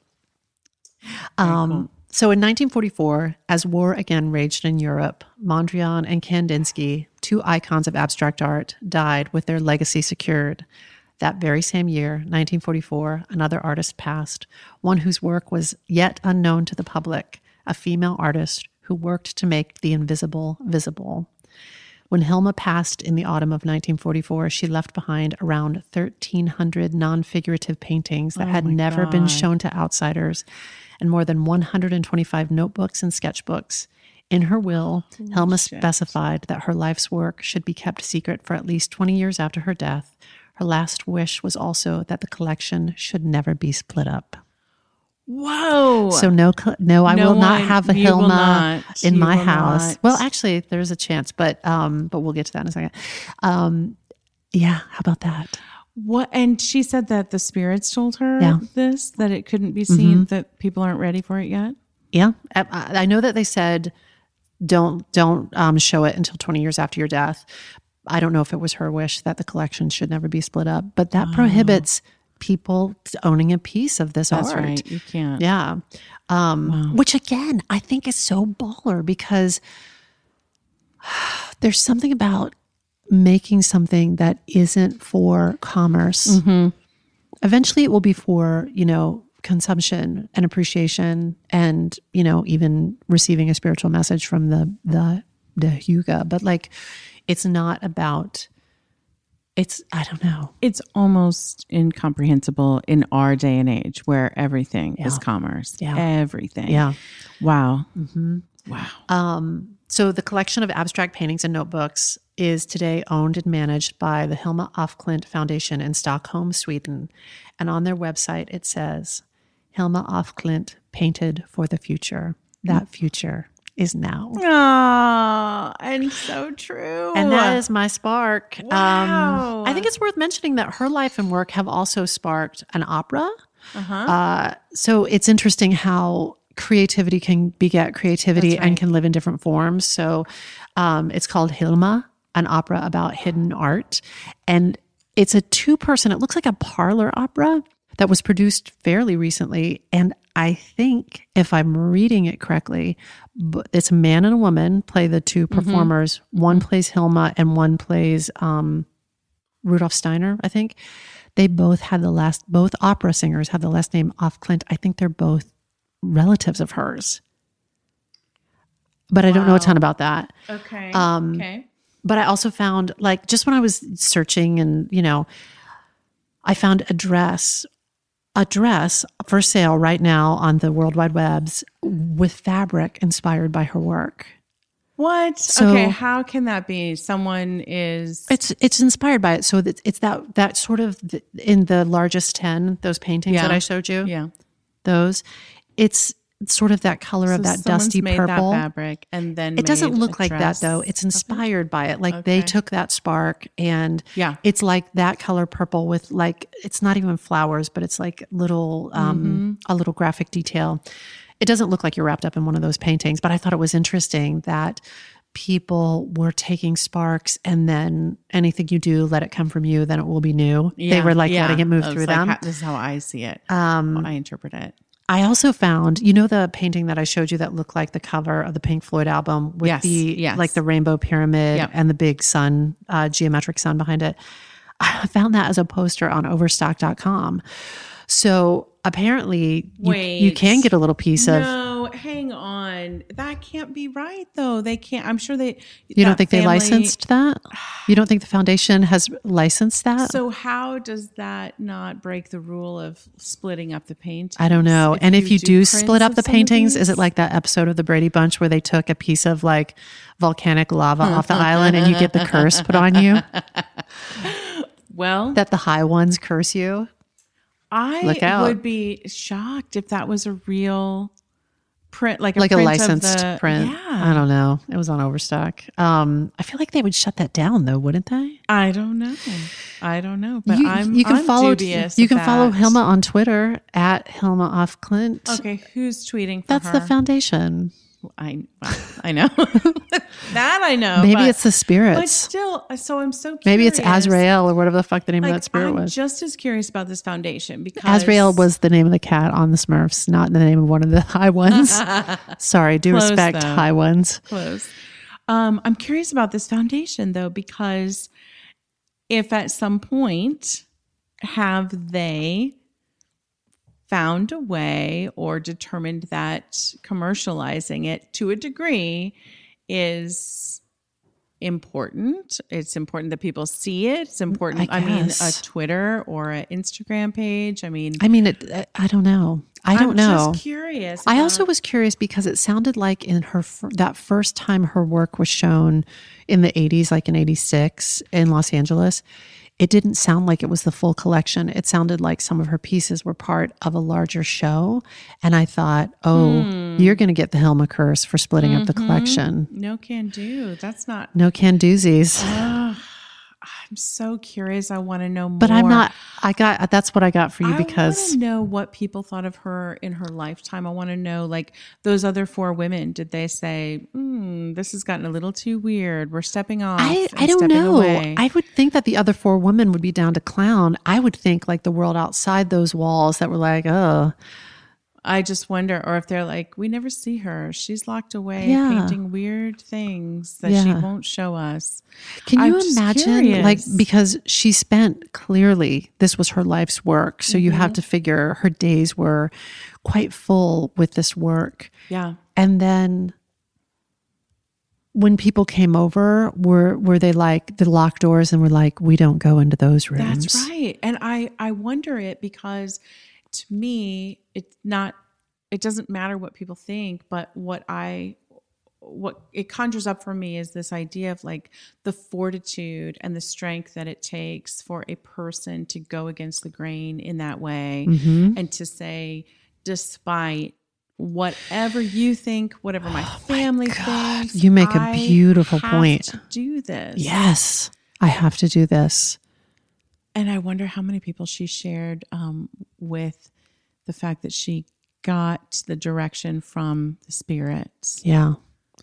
Um, So in 1944, as war again raged in Europe, Mondrian and Kandinsky, two icons of abstract art, died with their legacy secured. That very same year, 1944, another artist passed, one whose work was yet unknown to the public, a female artist who worked to make the invisible visible. When Hilma passed in the autumn of 1944, she left behind around 1,300 non figurative paintings that had never been shown to outsiders and more than 125 notebooks and sketchbooks. In her will, Hilma specified that her life's work should be kept secret for at least 20 years after her death. Her last wish was also that the collection should never be split up. Whoa. So no, no, I No will not one- have a Hilma in You my house. not. Well, actually, there's a chance, but um, but we'll get to that in a second. Um, yeah, how about that? what? And she said that the spirits told her Yeah. Mm-hmm. this, that it couldn't be seen, that people aren't ready for it yet. Yeah, I, I know that they said don't don't um, show it until 20 years after your death. I don't know if it was her wish that the collection should never be split up, but that prohibits people owning a piece of this That's art. right. You can't. Yeah. Um, Which again, I think is so baller because (sighs) there's something about making something that isn't for commerce. Eventually, it will be for, you know, consumption and appreciation and, you know, even receiving a spiritual message from the, the, the Huga. But like, it's not about, it's, I don't know. It's almost incomprehensible in our day and age where everything is commerce. Yeah. Everything. Yeah. Wow. mm-hmm. Wow. Um, so the collection of abstract paintings and notebooks is today owned and managed by the Hilma af Klint Foundation in Stockholm, Sweden. And on their website, it says, Hilma af Klint painted for the future. That future is now. Oh, and so true. And that is my spark. Wow. Um, I think it's worth mentioning that her life and work have also sparked an opera. Uh huh. so it's interesting how creativity can beget creativity and can live in different forms. So um, it's called Hilma, an opera about hidden art. And it's a two person, it looks like a parlor opera that was produced fairly recently. And I think, if I'm reading it correctly, it's a man and a woman play the two performers. One plays Hilma and one plays um, Rudolf Steiner, I think. They both had the last, both opera singers have the last name af Klint. I think they're both relatives of hers. But I don't know a ton about that. Okay. Um, okay. But I also found, like, just when I was searching and, you know, I found a dress, a dress for sale right now on the World Wide Webs with fabric inspired by her work. What? So- okay. How can that be? Someone is. It's it's inspired by it. So that it's that that sort of the, in the largest ten those paintings Yeah. that I showed you. yeah. Those, it's sort of that color of that dusty purple. That fabric, and then It doesn't look like that though. It's inspired by it. Like they took that spark and Yeah. it's like that color purple with like it's not even flowers, but it's like little um Mm-hmm. a little graphic detail. It doesn't look like you're wrapped up in one of those paintings, but I thought it was interesting that people were taking sparks and then anything you do, let it come from you, then it will be new. they were like yeah. letting it move through like, them. this is how I see it. um, how I interpret it. I also found, you know, the painting that I showed you that looked like the cover of the Pink Floyd album with Yes, the yes. like the rainbow pyramid Yep. and the big sun, uh, geometric sun behind it. (laughs) I found that as a poster on Overstock.com. So apparently, you, you can get a little piece of. Hang on. That can't be right, though. They can't. I'm sure they. You don't think they licensed that? You don't think the foundation has licensed that? So how does that not break the rule of splitting up the paint? I don't know. and if you do split up the paintings, is it like that episode of the Brady Bunch where they took a piece of like volcanic lava off the island and you get the curse put on you? (laughs) Well, That the high ones curse you? I would be shocked if that was a real print, like a Like a print of licensed the- print. Yeah, I don't know. It was on Overstock. Um, I feel like they would shut that down though, wouldn't they? I don't know. I don't know, but you, I'm you can I'm follow dubious you can follow that. Hilma on Twitter at Hilma af Klint. Okay, who's tweeting? For That's her? the foundation. I I know (laughs) that I know. Maybe but, it's the spirit. but spirits. still. So I'm so curious. Maybe it's Azrael or whatever the fuck the name Like, of that spirit I'm was. just as curious about this foundation because Azrael was the name of the cat on the Smurfs, not the name of one of the (laughs) high ones. (laughs) Sorry, do Close, respect though. high ones. close. Um, I'm curious about this foundation though, because if at some point have they found a way or determined that commercializing it to a degree is important. It's important that people see it. It's mm, important. I, mean, a. Twitter or an Instagram page. I mean, I mean, it, I- I don't know. I don't I'm know. Just curious. I also was curious because it sounded like in her that first time her work was shown in the 80s, like in 86 in Los Angeles, it didn't sound like it was the full collection. It sounded like some of her pieces were part of a larger show. And I thought, oh, Hmm. you're going to get the Hilma curse for splitting up the Mm-hmm. collection. no can do. That's not. No can doozies. I'm so curious. I want to know more. But I'm not, I got, that's what I got for you because. I want because to know what people thought of her in her lifetime. I want to know, like those other four women. Did they say, mm, "This has gotten a little too weird. We're stepping off"? I, I don't know. away." I would think that the other four women would be down to clown. I would think like the world outside those walls that were like, oh, I just wonder, or if they're like, "We never see her. She's locked away, Yeah. painting weird things that she won't show us." can I'm you imagine? Like, because she spent clearly, this was her life's work. So you Mm-hmm. have to figure her days were quite full with this work. Yeah. And then when people came over, were were they like the locked doors and were like, we don't go into those rooms? That's right. And I I wonder it because to me it's not it doesn't matter what people think, but what I what it conjures up for me is this idea of like the fortitude and the strength that it takes for a person to go against the grain in that way Mhm. and to say despite whatever you think, whatever my family Oh God, thinks, you make a beautiful point. to do this. Yes, I have to do this. And I wonder how many people she shared um, with the fact that she got the direction from the spirits. Yeah.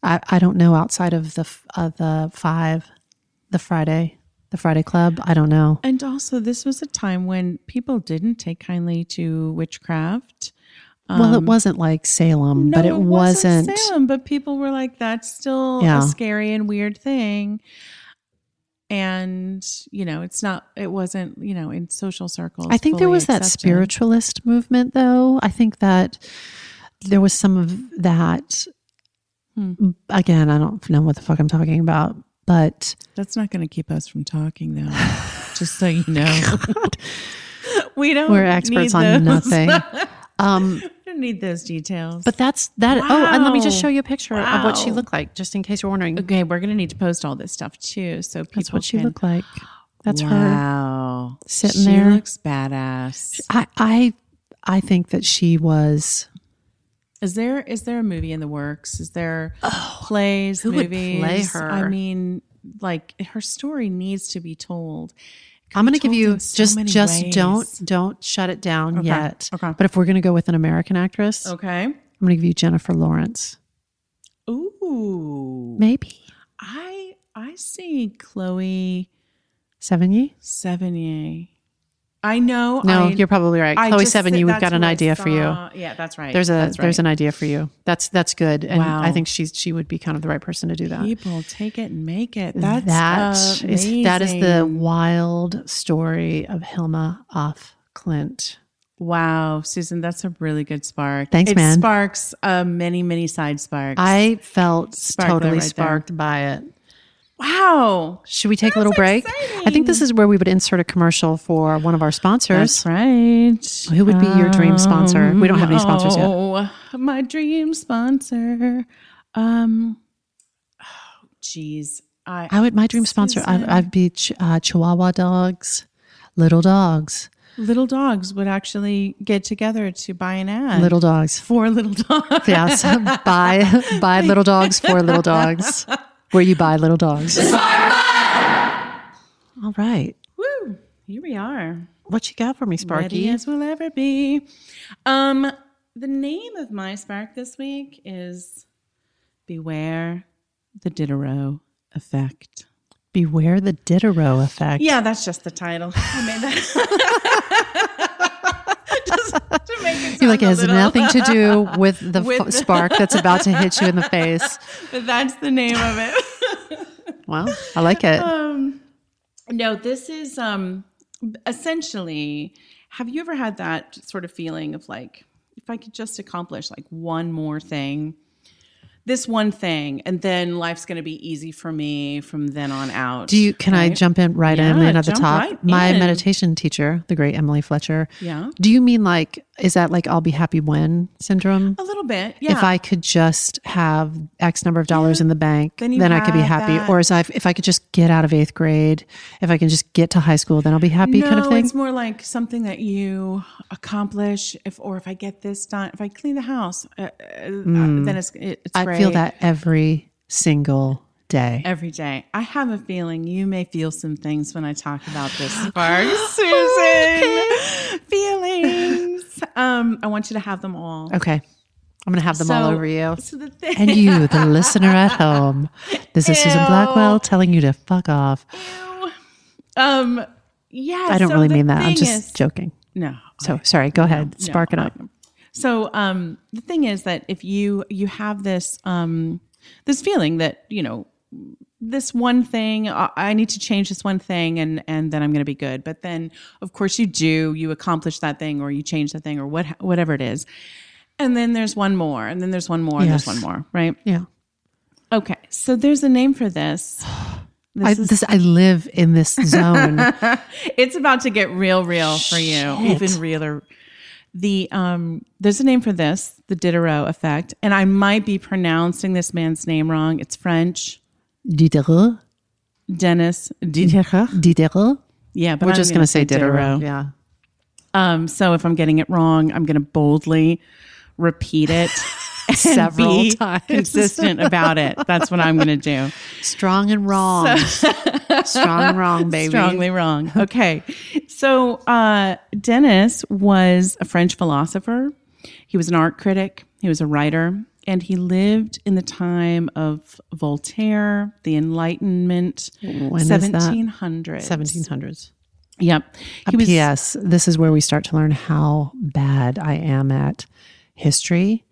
I, I don't know outside of the f- uh, the five, the Friday, the Friday Club. I don't know. And also, this was a time when people didn't take kindly to witchcraft. well, it Um, wasn't like Salem, no, but it, wasn't. Salem, but people were like, that's still Yeah. a scary and weird thing. And you know, it's not. It wasn't. You know, in social circles. I think there was that spiritualist movement, though. I think that there was some of that. Hmm. Again, I don't know what the fuck I'm talking about, but That's not going to keep us from talking, though. (laughs) just so you know, (laughs) we don't. we're experts on nothing. (laughs) Um, don't need those details. but that's that. Oh, and let me just show you a picture of what she looked like, just in case you're wondering. okay, we're going to need to post all this stuff too, so people That's what she can- looked like. That's her. wow. sitting she there. looks badass. I, I, I think that she was. Is there is there a movie in the works? Is there oh, plays, who would movies? play her? I mean, like her story needs to be told. I'm going to give you so just just ways. don't don't shut it down Okay, yet. okay. But if we're going to go with an American actress, Okay. I'm going to give you Jennifer Lawrence. Ooh. Maybe I I see Chloe Sevigny. Sevigny. I know. No, I, you're probably right. I Chloe Seven, you we've got an idea for you. Yeah, that's right. There's a That's there's an idea for you. That's that's good, and Wow. I think she's she would be kind of the right person to do that. People take it and make it. That's That is that is the wild story of Hilma af Klint. Wow, Susan, that's a really good spark. Thanks, it man. sparks uh, many, many side sparks. I felt totally right there. sparked by it. Wow, Should we take a little That's break? I think this is where we would insert a commercial for one of our sponsors. that's right. Who would be your dream sponsor? We don't have any sponsors yet. Oh, my dream sponsor. Um, oh, geez, I, I would my dream sponsor. I'd, Susan. I'd be ch- uh, Chihuahua dogs, little dogs, little dogs would actually get together to buy an ad. little dogs. for little dogs. Yes, buy buy (laughs) little dogs for little dogs. Where you buy little dogs. All right, Woo! Here we are. what you got for me, Sparky? Ready Sparky? as we'll ever be. Um, the name of my spark this week is Beware the Diderot Effect. Beware the Diderot effect. Yeah, that's just the title. I made that. (laughs) (laughs) just to make it You're like it has little- nothing to do (laughs) with the With f- (laughs) spark that's about to hit you in the face. But that's the name of it. Well, I like it. um, no, this is um, essentially. Have you ever had that sort of feeling of like, if I could just accomplish like one more thing, this one thing, and then life's going to be easy for me from then on out. Do you? Can I jump in right in, Yeah, in at the top? right My in. meditation teacher, the great Emily Fletcher. Yeah, Do you mean like is that like I'll be happy when syndrome? a little bit. Yeah. If I could just have X number of dollars in the bank, Then then, I could be happy. that- Or as I, if I could just get out of eighth grade, if I can just get to high school, then I'll be happy, no, kind of thing. it's more like something that you accomplish. If or if I get this done, if I clean the house, uh, uh, then it's it, it's Hmm. I great. Feel that every single day. every day. I have a feeling you may feel some things when I talk about this (gasps) spark, Susan. Feelings. Um, I want you to have them all. Okay, I'm gonna have them all over you. So the thing, And you, the (laughs) listener at home. This is Susan Blackwell telling you to fuck off. um, yeah. I don't so really mean that. I'm just is- joking. no. So sorry. Go ahead. No, Spark it up. So um, the thing is that if you you have this um, this feeling that you know this one thing I I need to change this one thing and and then I'm going to be good. But then of course you do you accomplish that thing or you change that thing or what whatever it is. And then there's one more and then there's one more and Yes. there's one more, right? Yeah. Okay. So there's a name for this. (sighs) This I, is this, I live in this (laughs) zone. it's about to get real real for you even realer the um there's a name for this the diderot effect and i might be pronouncing this man's name wrong it's french Diderot. denis diderot Diderot. yeah but We're I'm just going to say Diderot. Yeah. um so if i'm getting it wrong i'm going to boldly repeat it (laughs) (laughs) Several be times. consistent about it that's what i'm going to do Strong and wrong. (laughs) Strong and wrong, (laughs) baby. Strongly wrong. Okay. So uh, Denis was a French philosopher. He was an art critic. He was a writer. And he lived in the time of Voltaire, the Enlightenment, When is that? 1700s. 1700s. Yep. He was, P.S. This is where we start to learn how bad I am at history.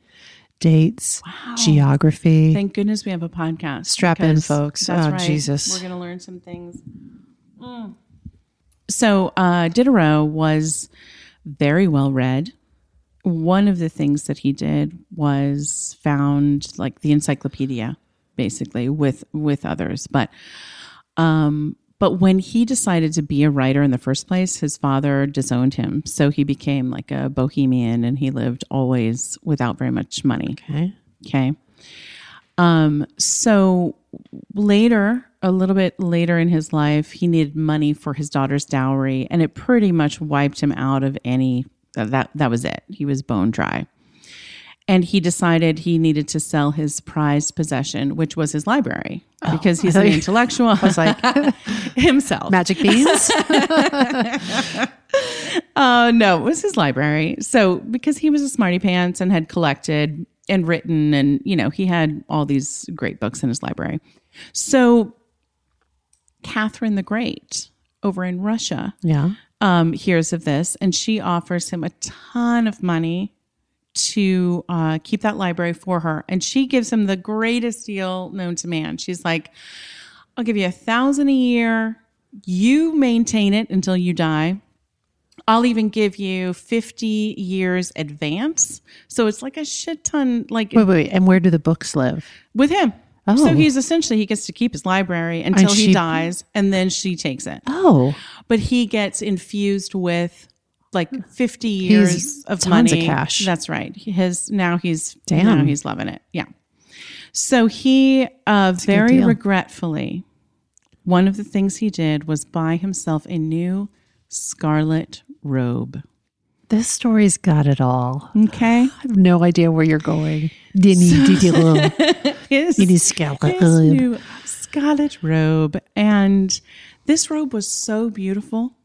Dates, geography. Thank goodness we have a podcast. Strap in, folks. Oh, right. Jesus. We're going to learn some things. Mm. So, uh, Diderot was very well read. One of the things that he did was found like the encyclopedia, basically with with others. But um, but when he decided to be a writer in the first place, his father disowned him. So he became like a bohemian and he lived always without very much money. okay. Okay. Um, so later, a little bit later in his life, he needed money for his daughter's dowry, and it pretty much wiped him out of any that that was it. He was bone dry. And he decided he needed to sell his prized possession, which was his library, because he's an (laughs) intellectual. I was like (laughs) himself. Magic beans. (laughs) Uh, no, it was his library. So because he was a smarty pants and had collected and written, and you know he had all these great books in his library. So Catherine the Great over in Russia yeah. um, hears of this, and she offers him a ton of money to uh, keep that library for her, and she gives him the greatest deal known to man. She's like, "I'll give you a thousand a year. You maintain it until you die." I'll even give you 50 years advance. So it's like a shit ton, like Wait, wait, wait. And where do the books live? with him. Oh. So he's essentially, he gets to keep his library until And he dies and then she takes it. Oh, But he gets infused with like 50 years of tons of money. cash. That's right. His, now he's, Damn. now he's loving it. Yeah. So he, uh, very regretfully, one of the things he did was buy himself a new scarlet robe. this story's got it all. Okay. I have no idea where you're going. Didn't (laughs) His, scarlet his robe. new scarlet robe. And this robe was so beautiful,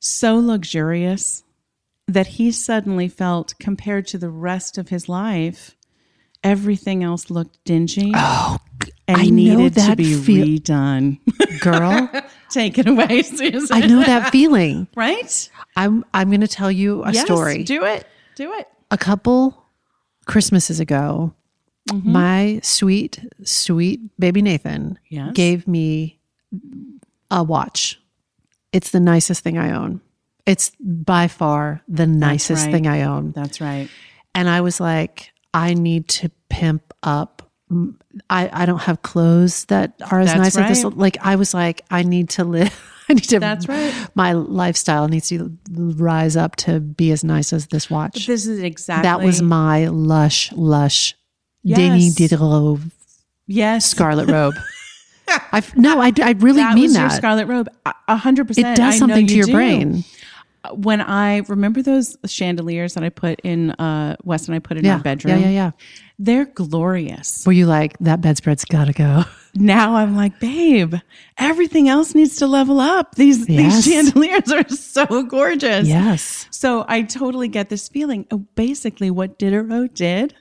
so luxurious, that he suddenly felt, compared to the rest of his life, everything else looked dingy Oh, and I needed to be feel- redone. (laughs) girl, Take it away, Susan. I know that feeling. Right? I'm I'm going to tell you a Yes, story. Do it. Do it. a couple Christmases ago, Mm-hmm. my sweet, sweet baby Nathan Yes. gave me a watch. It's the nicest thing I own. It's by far the nicest right. thing I own. That's right. And I was like, I need to pimp up. I, I don't have clothes that are as That's nice as this. Like I was like, I need to live. (laughs) I need to. That's right. My lifestyle needs to rise up to be as nice as this watch. This is exactly That was my lush, lush Yes. Denis Diderot yes. scarlet robe. (laughs) (laughs) I no, I, I really that mean was your that. scarlet robe. A- A hundred percent. it does something to you your do. brain. When I remember those chandeliers that I put in, uh, Wes and I put in Yeah, our bedroom. yeah, yeah, yeah. They're glorious. Were you like that bedspread's got to go? (laughs) Now I'm like, babe, everything else needs to level up. These Yes. these chandeliers are (laughs) so gorgeous. Yes. So I totally get this feeling. Oh, Basically, what Diderot did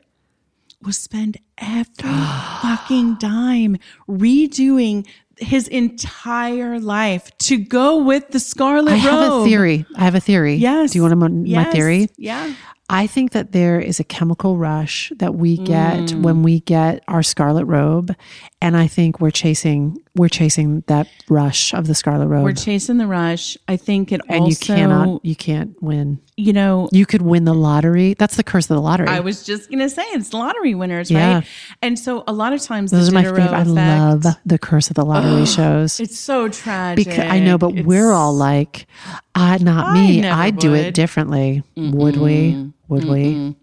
was spend every (gasps) fucking dime redoing his entire life to go with the scarlet robe. I robe. have a theory. I have a theory. Yes. Do you want to my Yes. theory? Yeah. I think that there is a chemical rush that we get Mm. when we get our scarlet robe, and I think we're chasing we're chasing that rush of the scarlet robe, We're chasing the rush. I think it and also, you cannot you can't win. you know, You could win the lottery. That's the curse of the lottery. I was just gonna say it's lottery winners, Yeah. right? And so a lot of times Those the are my favorite. I love the curse of the lottery shows. It's so tragic. Because I know, but we're all like, uh, not I me. I'd do it would. differently. Would we? Would we?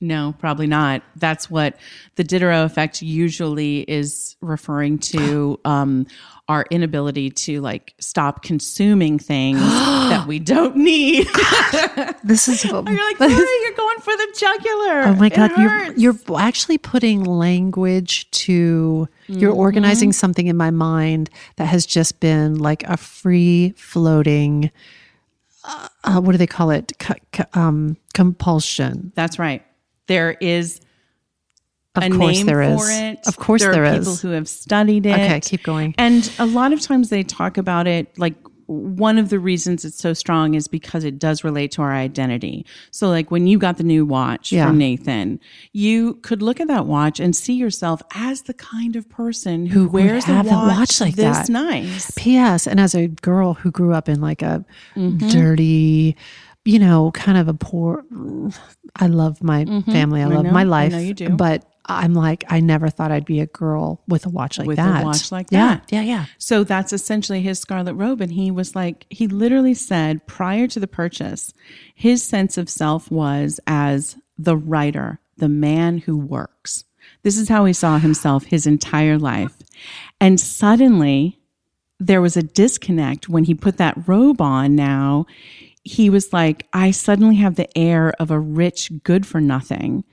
No, probably not. That's what the Diderot effect usually is referring to. (gasps) Um, our inability to like stop consuming things (gasps) that we don't need. This is. (laughs) you're like, Lori, you're going for the jugular. Oh my It god, you're hurts. you're actually putting language to you're Mm-hmm. organizing something in my mind that has just been like a free floating uh, uh, what do they call it? C- c- um, compulsion. That's right. There is Of a course name there is. for it. Of course there there are is. people who have studied it. Okay, keep going. And a lot of times they talk about it like one of the reasons it's so strong is because it does relate to our identity. So, like when you got the new watch Yeah. from Nathan, you could look at that watch and see yourself as the kind of person who, Who wears a a watch, watch like this that. nice. P.S. And as a girl who grew up in like a Mm-hmm. dirty, you know, kind of a poor, I love my family. I, Mm-hmm. I love know. my I life. know you do. But I'm like, I never thought I'd be a girl with a watch like With a that. watch like yeah, that. Yeah, yeah. So that's essentially his scarlet robe. And he was like, he literally said prior to the purchase, his sense of self was as the writer, the man who works. This is how he saw himself his entire life. And suddenly there was a disconnect when he put that robe on now. He was like, I suddenly have the air of a rich, good for nothing.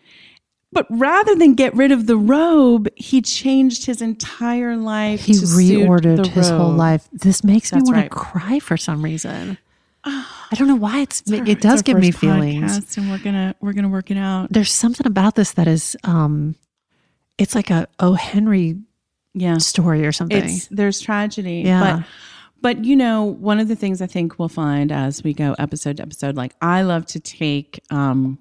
But rather than get rid of the robe, he changed his entire life. He to suit reordered his whole life. This makes me want right. to cry for some reason. (sighs) I don't know why it's, It's our- it does give me feelings. and we're gonna we're gonna work it out. There's something about this that is um it's like a O. Henry Yeah, story or something. it's there's tragedy. Yeah. but but you know, one of the things I think we'll find as we go episode to episode, like I love to take um,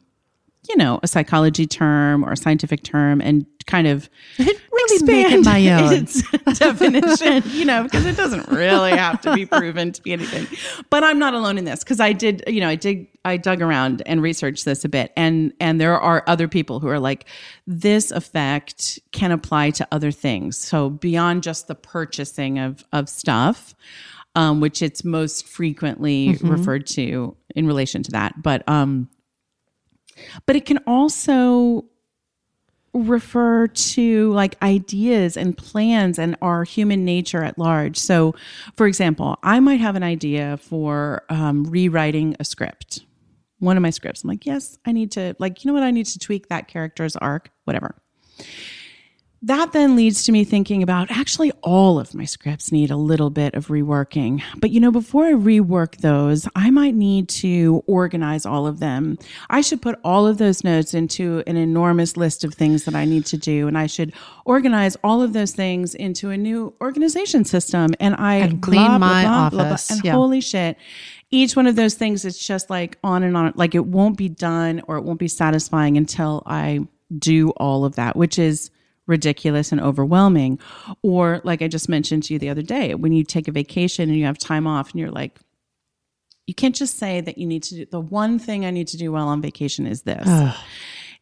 you know, a psychology term or a scientific term and kind of (laughs) really make it my (laughs) own. its (laughs) definition, you know, because it doesn't really have to be proven to be anything. But I'm not alone in this because I did, you know, I did, I dug around and researched this a bit, and and there are other people who are like, this effect can apply to other things. So beyond just the purchasing of of stuff. Um, which it's most frequently Mm-hmm. referred to in relation to that, but um, but it can also refer to like ideas and plans and our human nature at large. So, for example, I might have an idea for um, rewriting a script, one of my scripts. I'm like, yes, I need to, like, you know what? I need to tweak that character's arc, whatever. That then leads to me thinking about actually all of my scripts need a little bit of reworking. But you know, before I rework those, I might need to organize all of them. I should put all of those notes into an enormous list of things that I need to do. And I should organize all of those things into a new organization system. And I And clean blah, my blah, blah, office. And Yeah. holy shit. Each one of those things is just like on and on. Like it won't be done or it won't be satisfying until I do all of that, which is ridiculous and overwhelming. Or, like I just mentioned to you the other day, when you take a vacation and you have time off and you're like, you can't just say that you need to do the one thing I need to do while on vacation is this.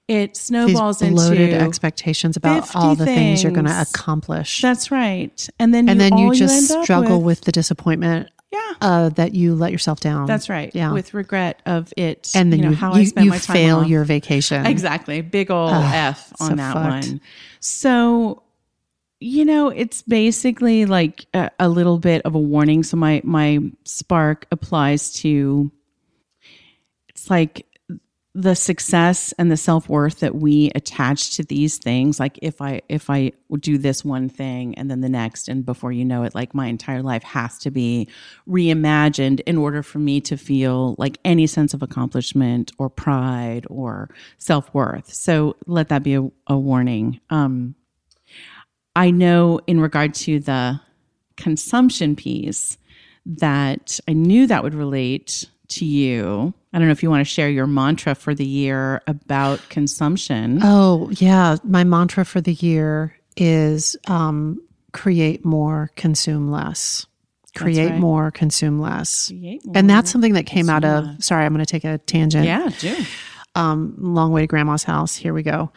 it These snowballs bloated into expectations about all the things you're going to accomplish. That's right. And then and then all you just up struggle with, the disappointment yeah. uh, that you let yourself down. That's right. Yeah. With regret of it. and then you you, know, how you, I spent you my time fail off. your vacation. (laughs) Exactly. Big ol' F on so that fucked. one. So, you know, it's basically like a, a little bit of a warning. So my my spark applies to it's like the success and the self-worth that we attach to these things like if i if i do this one thing and then the next and before you know it like my entire life has to be reimagined in order for me to feel like any sense of accomplishment or pride or self-worth. So let that be a, a warning. Um i know in regard to the consumption piece that i knew that would relate to you I don't know if you want to share your mantra for the year about consumption. Oh, yeah. My mantra for the year is um, create more, consume less. Create right. more, consume less. Create And that's something that came out of, consume sorry, I'm going to take a tangent. yeah, do. um, long way to grandma's house. Here we go.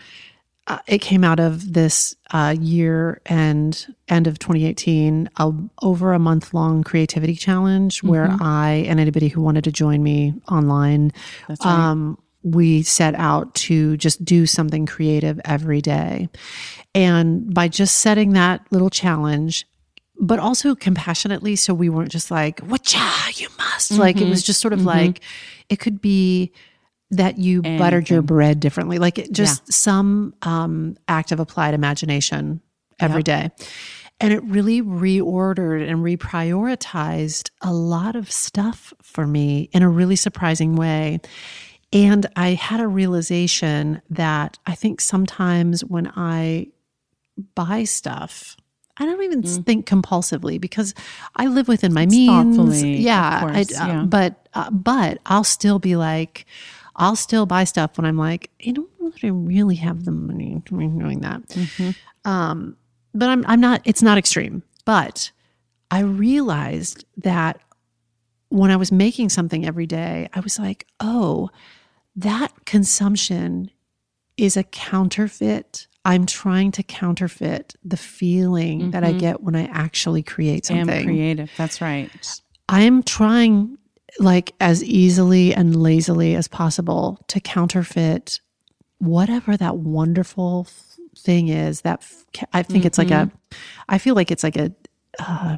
Uh, it came out of this uh, year and end of 2018, a, over a month long creativity challenge where I and anybody who wanted to join me online, right. um, we set out to just do something creative every day. And by just setting that little challenge, but also compassionately, so we weren't just like, "Whatcha, you must!" Like it was just sort of like it could be that you buttered your bread differently, like it just some um, act of applied imagination every day. And it really reordered and reprioritized a lot of stuff for me in a really surprising way. And I had a realization that I think sometimes when I buy stuff, I don't even think compulsively because I live within my means. thoughtfully, yeah, I- course, uh, yeah. but uh, but I'll still be like, I'll still buy stuff when I'm like, I don't know that I really have the money to be doing that. Mm-hmm. Um, but I'm I'm not. It's not extreme. But I realized that when I was making something every day, I was like, oh, that consumption is a counterfeit. I'm trying to counterfeit the feeling that I get when I actually create I am something. creative. That's right. I'm trying like as easily and lazily as possible to counterfeit whatever that wonderful f- thing is that f- I think it's like a I feel like it's like a uh,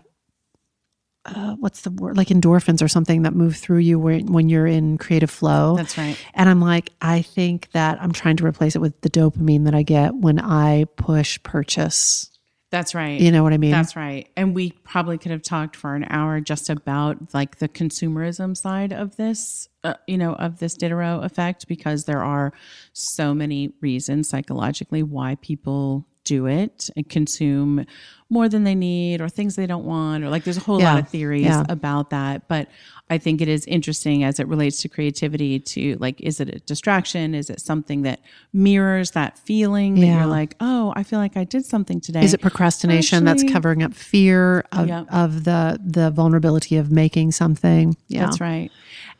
uh, what's the word like endorphins or something that move through you when, when you're in creative flow. That's right. And I'm like, I think that I'm trying to replace it with the dopamine that I get when I push purchase. That's right. You know what I mean? That's right. And we probably could have talked for an hour just about like the consumerism side of this, uh, you know, of this Diderot effect, because there are so many reasons psychologically why people do it and consume more than they need or things they don't want or like there's a whole Yeah. lot of theories Yeah. about that but i think it is interesting as it relates to creativity to like is it a distraction is it something that mirrors that feeling that you're like oh i feel like i did something today Is it procrastination that's covering up fear of, Yep. of the the vulnerability of making something? Yeah. That's right.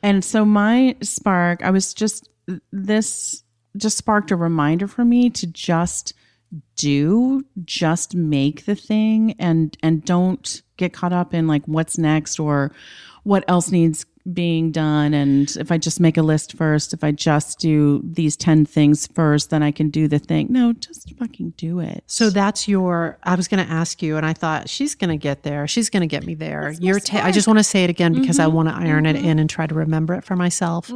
And so my spark, I was just this just sparked a reminder for me to just do, just make the thing and and don't get caught up in like what's next or what else needs being done and if I just make a list first, if I just do these 10 things first, then I can do the thing. No, just fucking do it. So that's your. I was going to ask you, and I thought she's going to get there. She's going to get me there. Your. Ta- I just want to say it again because I Mm-hmm. want to iron it in and try to remember it for myself.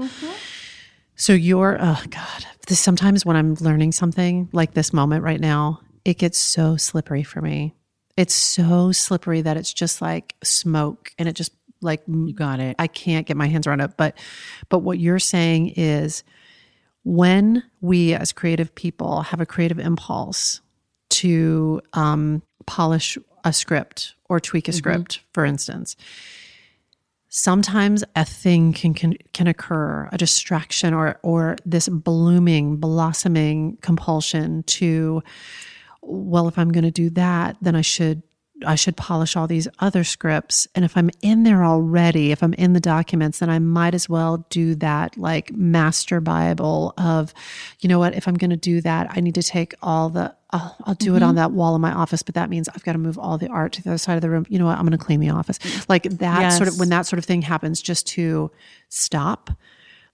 So your. Oh God. This sometimes when I'm learning something like this moment right now, it gets so slippery for me. It's so slippery that it's just like smoke, and it just like you got it. I can't get my hands around it. But but what you're saying is when we as creative people have a creative impulse to um, polish a script or tweak a script, for instance, sometimes a thing can, can can occur, a distraction or or this blooming, blossoming compulsion to well, if I'm going to do that, then I should I should polish all these other scripts. And if I'm in there already, if I'm in the documents, then I might as well do that like master Bible of, you know what, if I'm going to do that, I need to take all the, I'll, I'll do it on mm-hmm. that wall in my office, but that means I've got to move all the art to the other side of the room. You know what, I'm going to clean the office. Like that sort of, when that sort of thing happens, just to stop,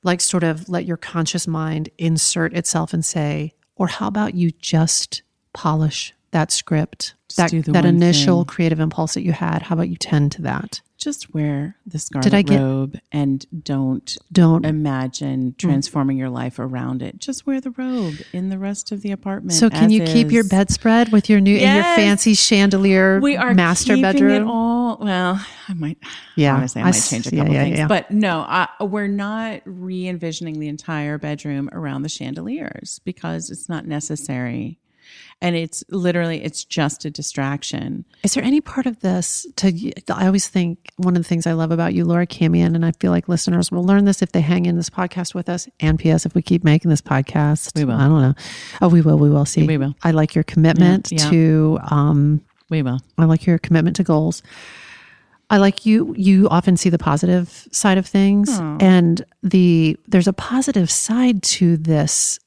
like sort of let your conscious mind insert itself and say, or how about you just polish that script, that, do the that initial thing. creative impulse that you had? How about you tend to that? Just wear the scarlet get- robe and don't Don't. imagine mm. transforming your life around it. Just wear the robe in the rest of the apartment. so can you keep your bedspread with your new and your fancy chandelier We are master bedroom? It all well, I might. Yeah, honestly, I, I might change a yeah, couple yeah, things, yeah. but no, I, we're not re envisioning the entire bedroom around the chandeliers because it's not necessary, and it's literally it's just a distraction. Is there any part of this to I always think one of the things I love about you, Laura Camien, and I feel like listeners will learn this if they hang in this podcast with us. And PS, if we keep making this podcast, We will. I don't know. Oh, we will. We will see. We will. I like your commitment Yeah, yeah. to. um We will. I like your commitment to goals. I like you you often see the positive side of things and the there's a positive side to this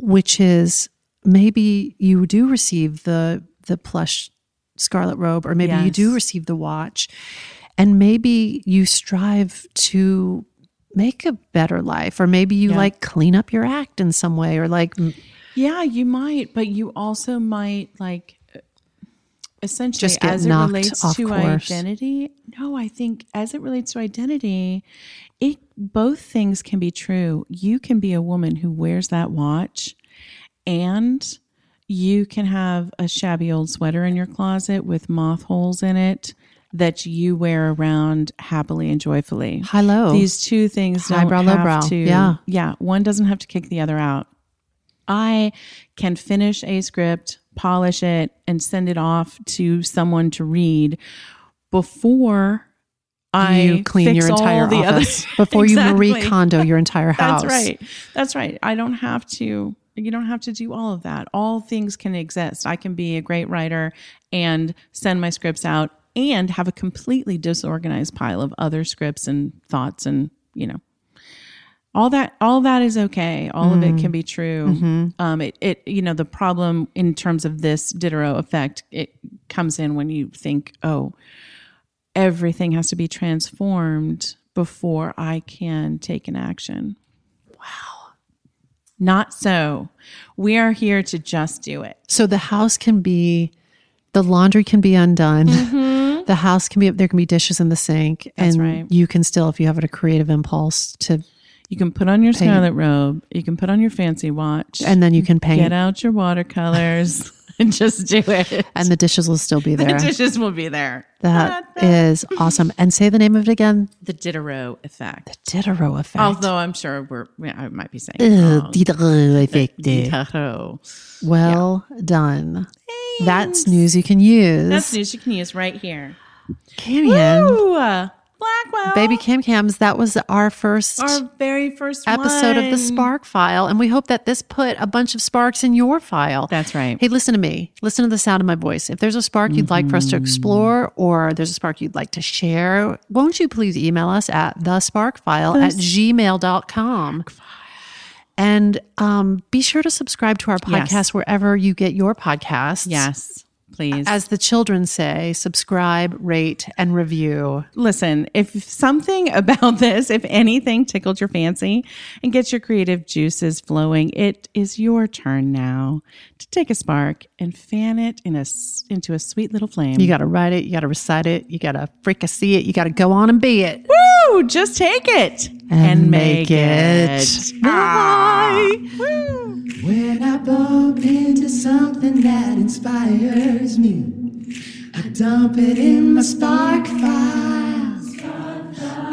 which is maybe you do receive the the plush scarlet robe or maybe you do receive the watch and maybe you strive to make a better life or maybe you Yeah. like clean up your act in some way or like Yeah, you might, but you also might like uh, essentially Just as it relates to course. identity. No, I think as it relates to identity, it both things can be true. You can be a woman who wears that watch and you can have a shabby old sweater in your closet with moth holes in it that you wear around happily and joyfully. high low These two things don't Highbrow, have lowbrow. to. Yeah. yeah. One doesn't have to kick the other out. I can finish a script polish it, and send it off to someone to read before I you clean (laughs) your entire office other before you Marie Kondo your entire house. That's right. That's right. I don't have to. You don't have to do all of that. All things can exist. I can be a great writer and send my scripts out and have a completely disorganized pile of other scripts and thoughts and you know all that all that is okay. All of it can be true. Um it, it you know the problem in terms of this diderot effect it comes in when you think oh everything has to be transformed before i can take an action. Wow not so. We are here to just do it. So the house can be, the laundry can be undone. Mm-hmm. The house can be, there can be dishes in the sink. That's and right. you can still, if you have a creative impulse to, you can put on your scarlet robe. You can put on your fancy watch. And then you can paint. Get out your watercolors (laughs) and (laughs) just do it and the dishes will still be (laughs) there. the dishes will be there That is awesome. And say the name of it again. the diderot effect The Diderot effect. although i'm sure we're i might be saying it Ugh, wrong. Diderot effect. Diderot. Well done. That's news you can use. that's news you can use right here Camien. Blackwell Baby Cam Cams, that was our first our very first episode of the. Spark File. And we hope that this put a bunch of sparks in your file. That's right. Hey, listen to me. Listen to the sound of my voice. If there's a spark you'd like for us to explore or there's a spark you'd like to share, won't you please email us at thesparkfile at gmail.com. And um, be sure to subscribe to our podcast Yes. wherever you get your podcasts. yes please As the children say, subscribe, rate, and review. listen, if something (laughs) about this, if anything tickled your fancy and gets your creative juices flowing, it is your turn now to take a spark and fan it in a, into a sweet little flame. You got to write it, you got to recite it, you got to fricassee it, you got to go on and be it. Woo! Just take it And make it. Ah. Bye. When I bump into something that inspires me, I dump it in my spark file.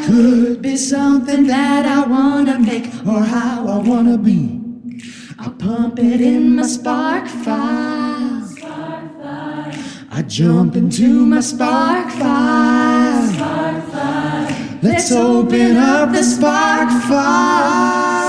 Could be something that I wanna make or how I wanna be. I pump it in my spark file. I jump into my spark file. Let's open up the spark file.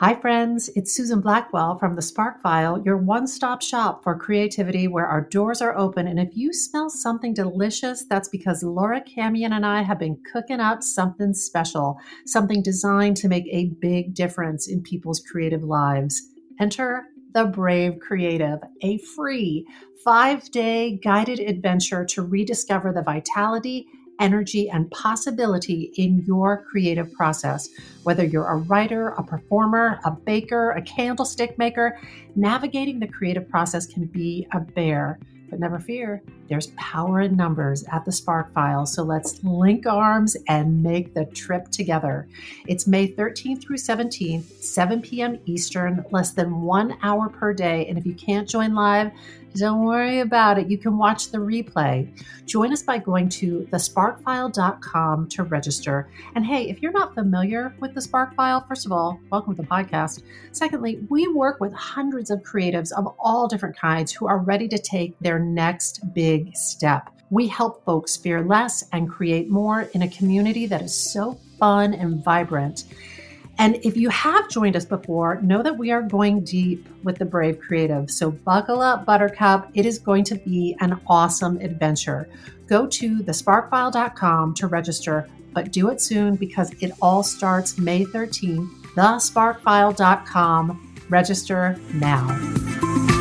Hi, friends. It's Susan Blackwell from the Spark File, your one stop shop for creativity where our doors are open. And if you smell something delicious, that's because Laura Camien and I have been cooking up something special, something designed to make a big difference in people's creative lives. Enter the Brave Creative, a free five day guided adventure to rediscover the vitality energy, and possibility in your creative process. Whether you're a writer, a performer, a baker, a candlestick maker, navigating the creative process can be a bear. But never fear, there's power in numbers at the Spark File. So let's link arms and make the trip together. It's May 13th through 17th, 7 p.m. Eastern, less than one hour per day. And if you can't join live, don't worry about it. You can watch the replay. Join us by going to thesparkfile.com to register. And hey, if you're not familiar with the Spark File, first of all, welcome to the podcast. Secondly, we work with hundreds of creatives of all different kinds who are ready to take their next big step. We help folks fear less and create more in a community that is so fun and vibrant. And if you have joined us before, know that we are going deep with the Brave Creative. So buckle up, Buttercup. It is going to be an awesome adventure. Go to thesparkfile.com to register, but do it soon because it all starts May 13th. Thesparkfile.com. Register now.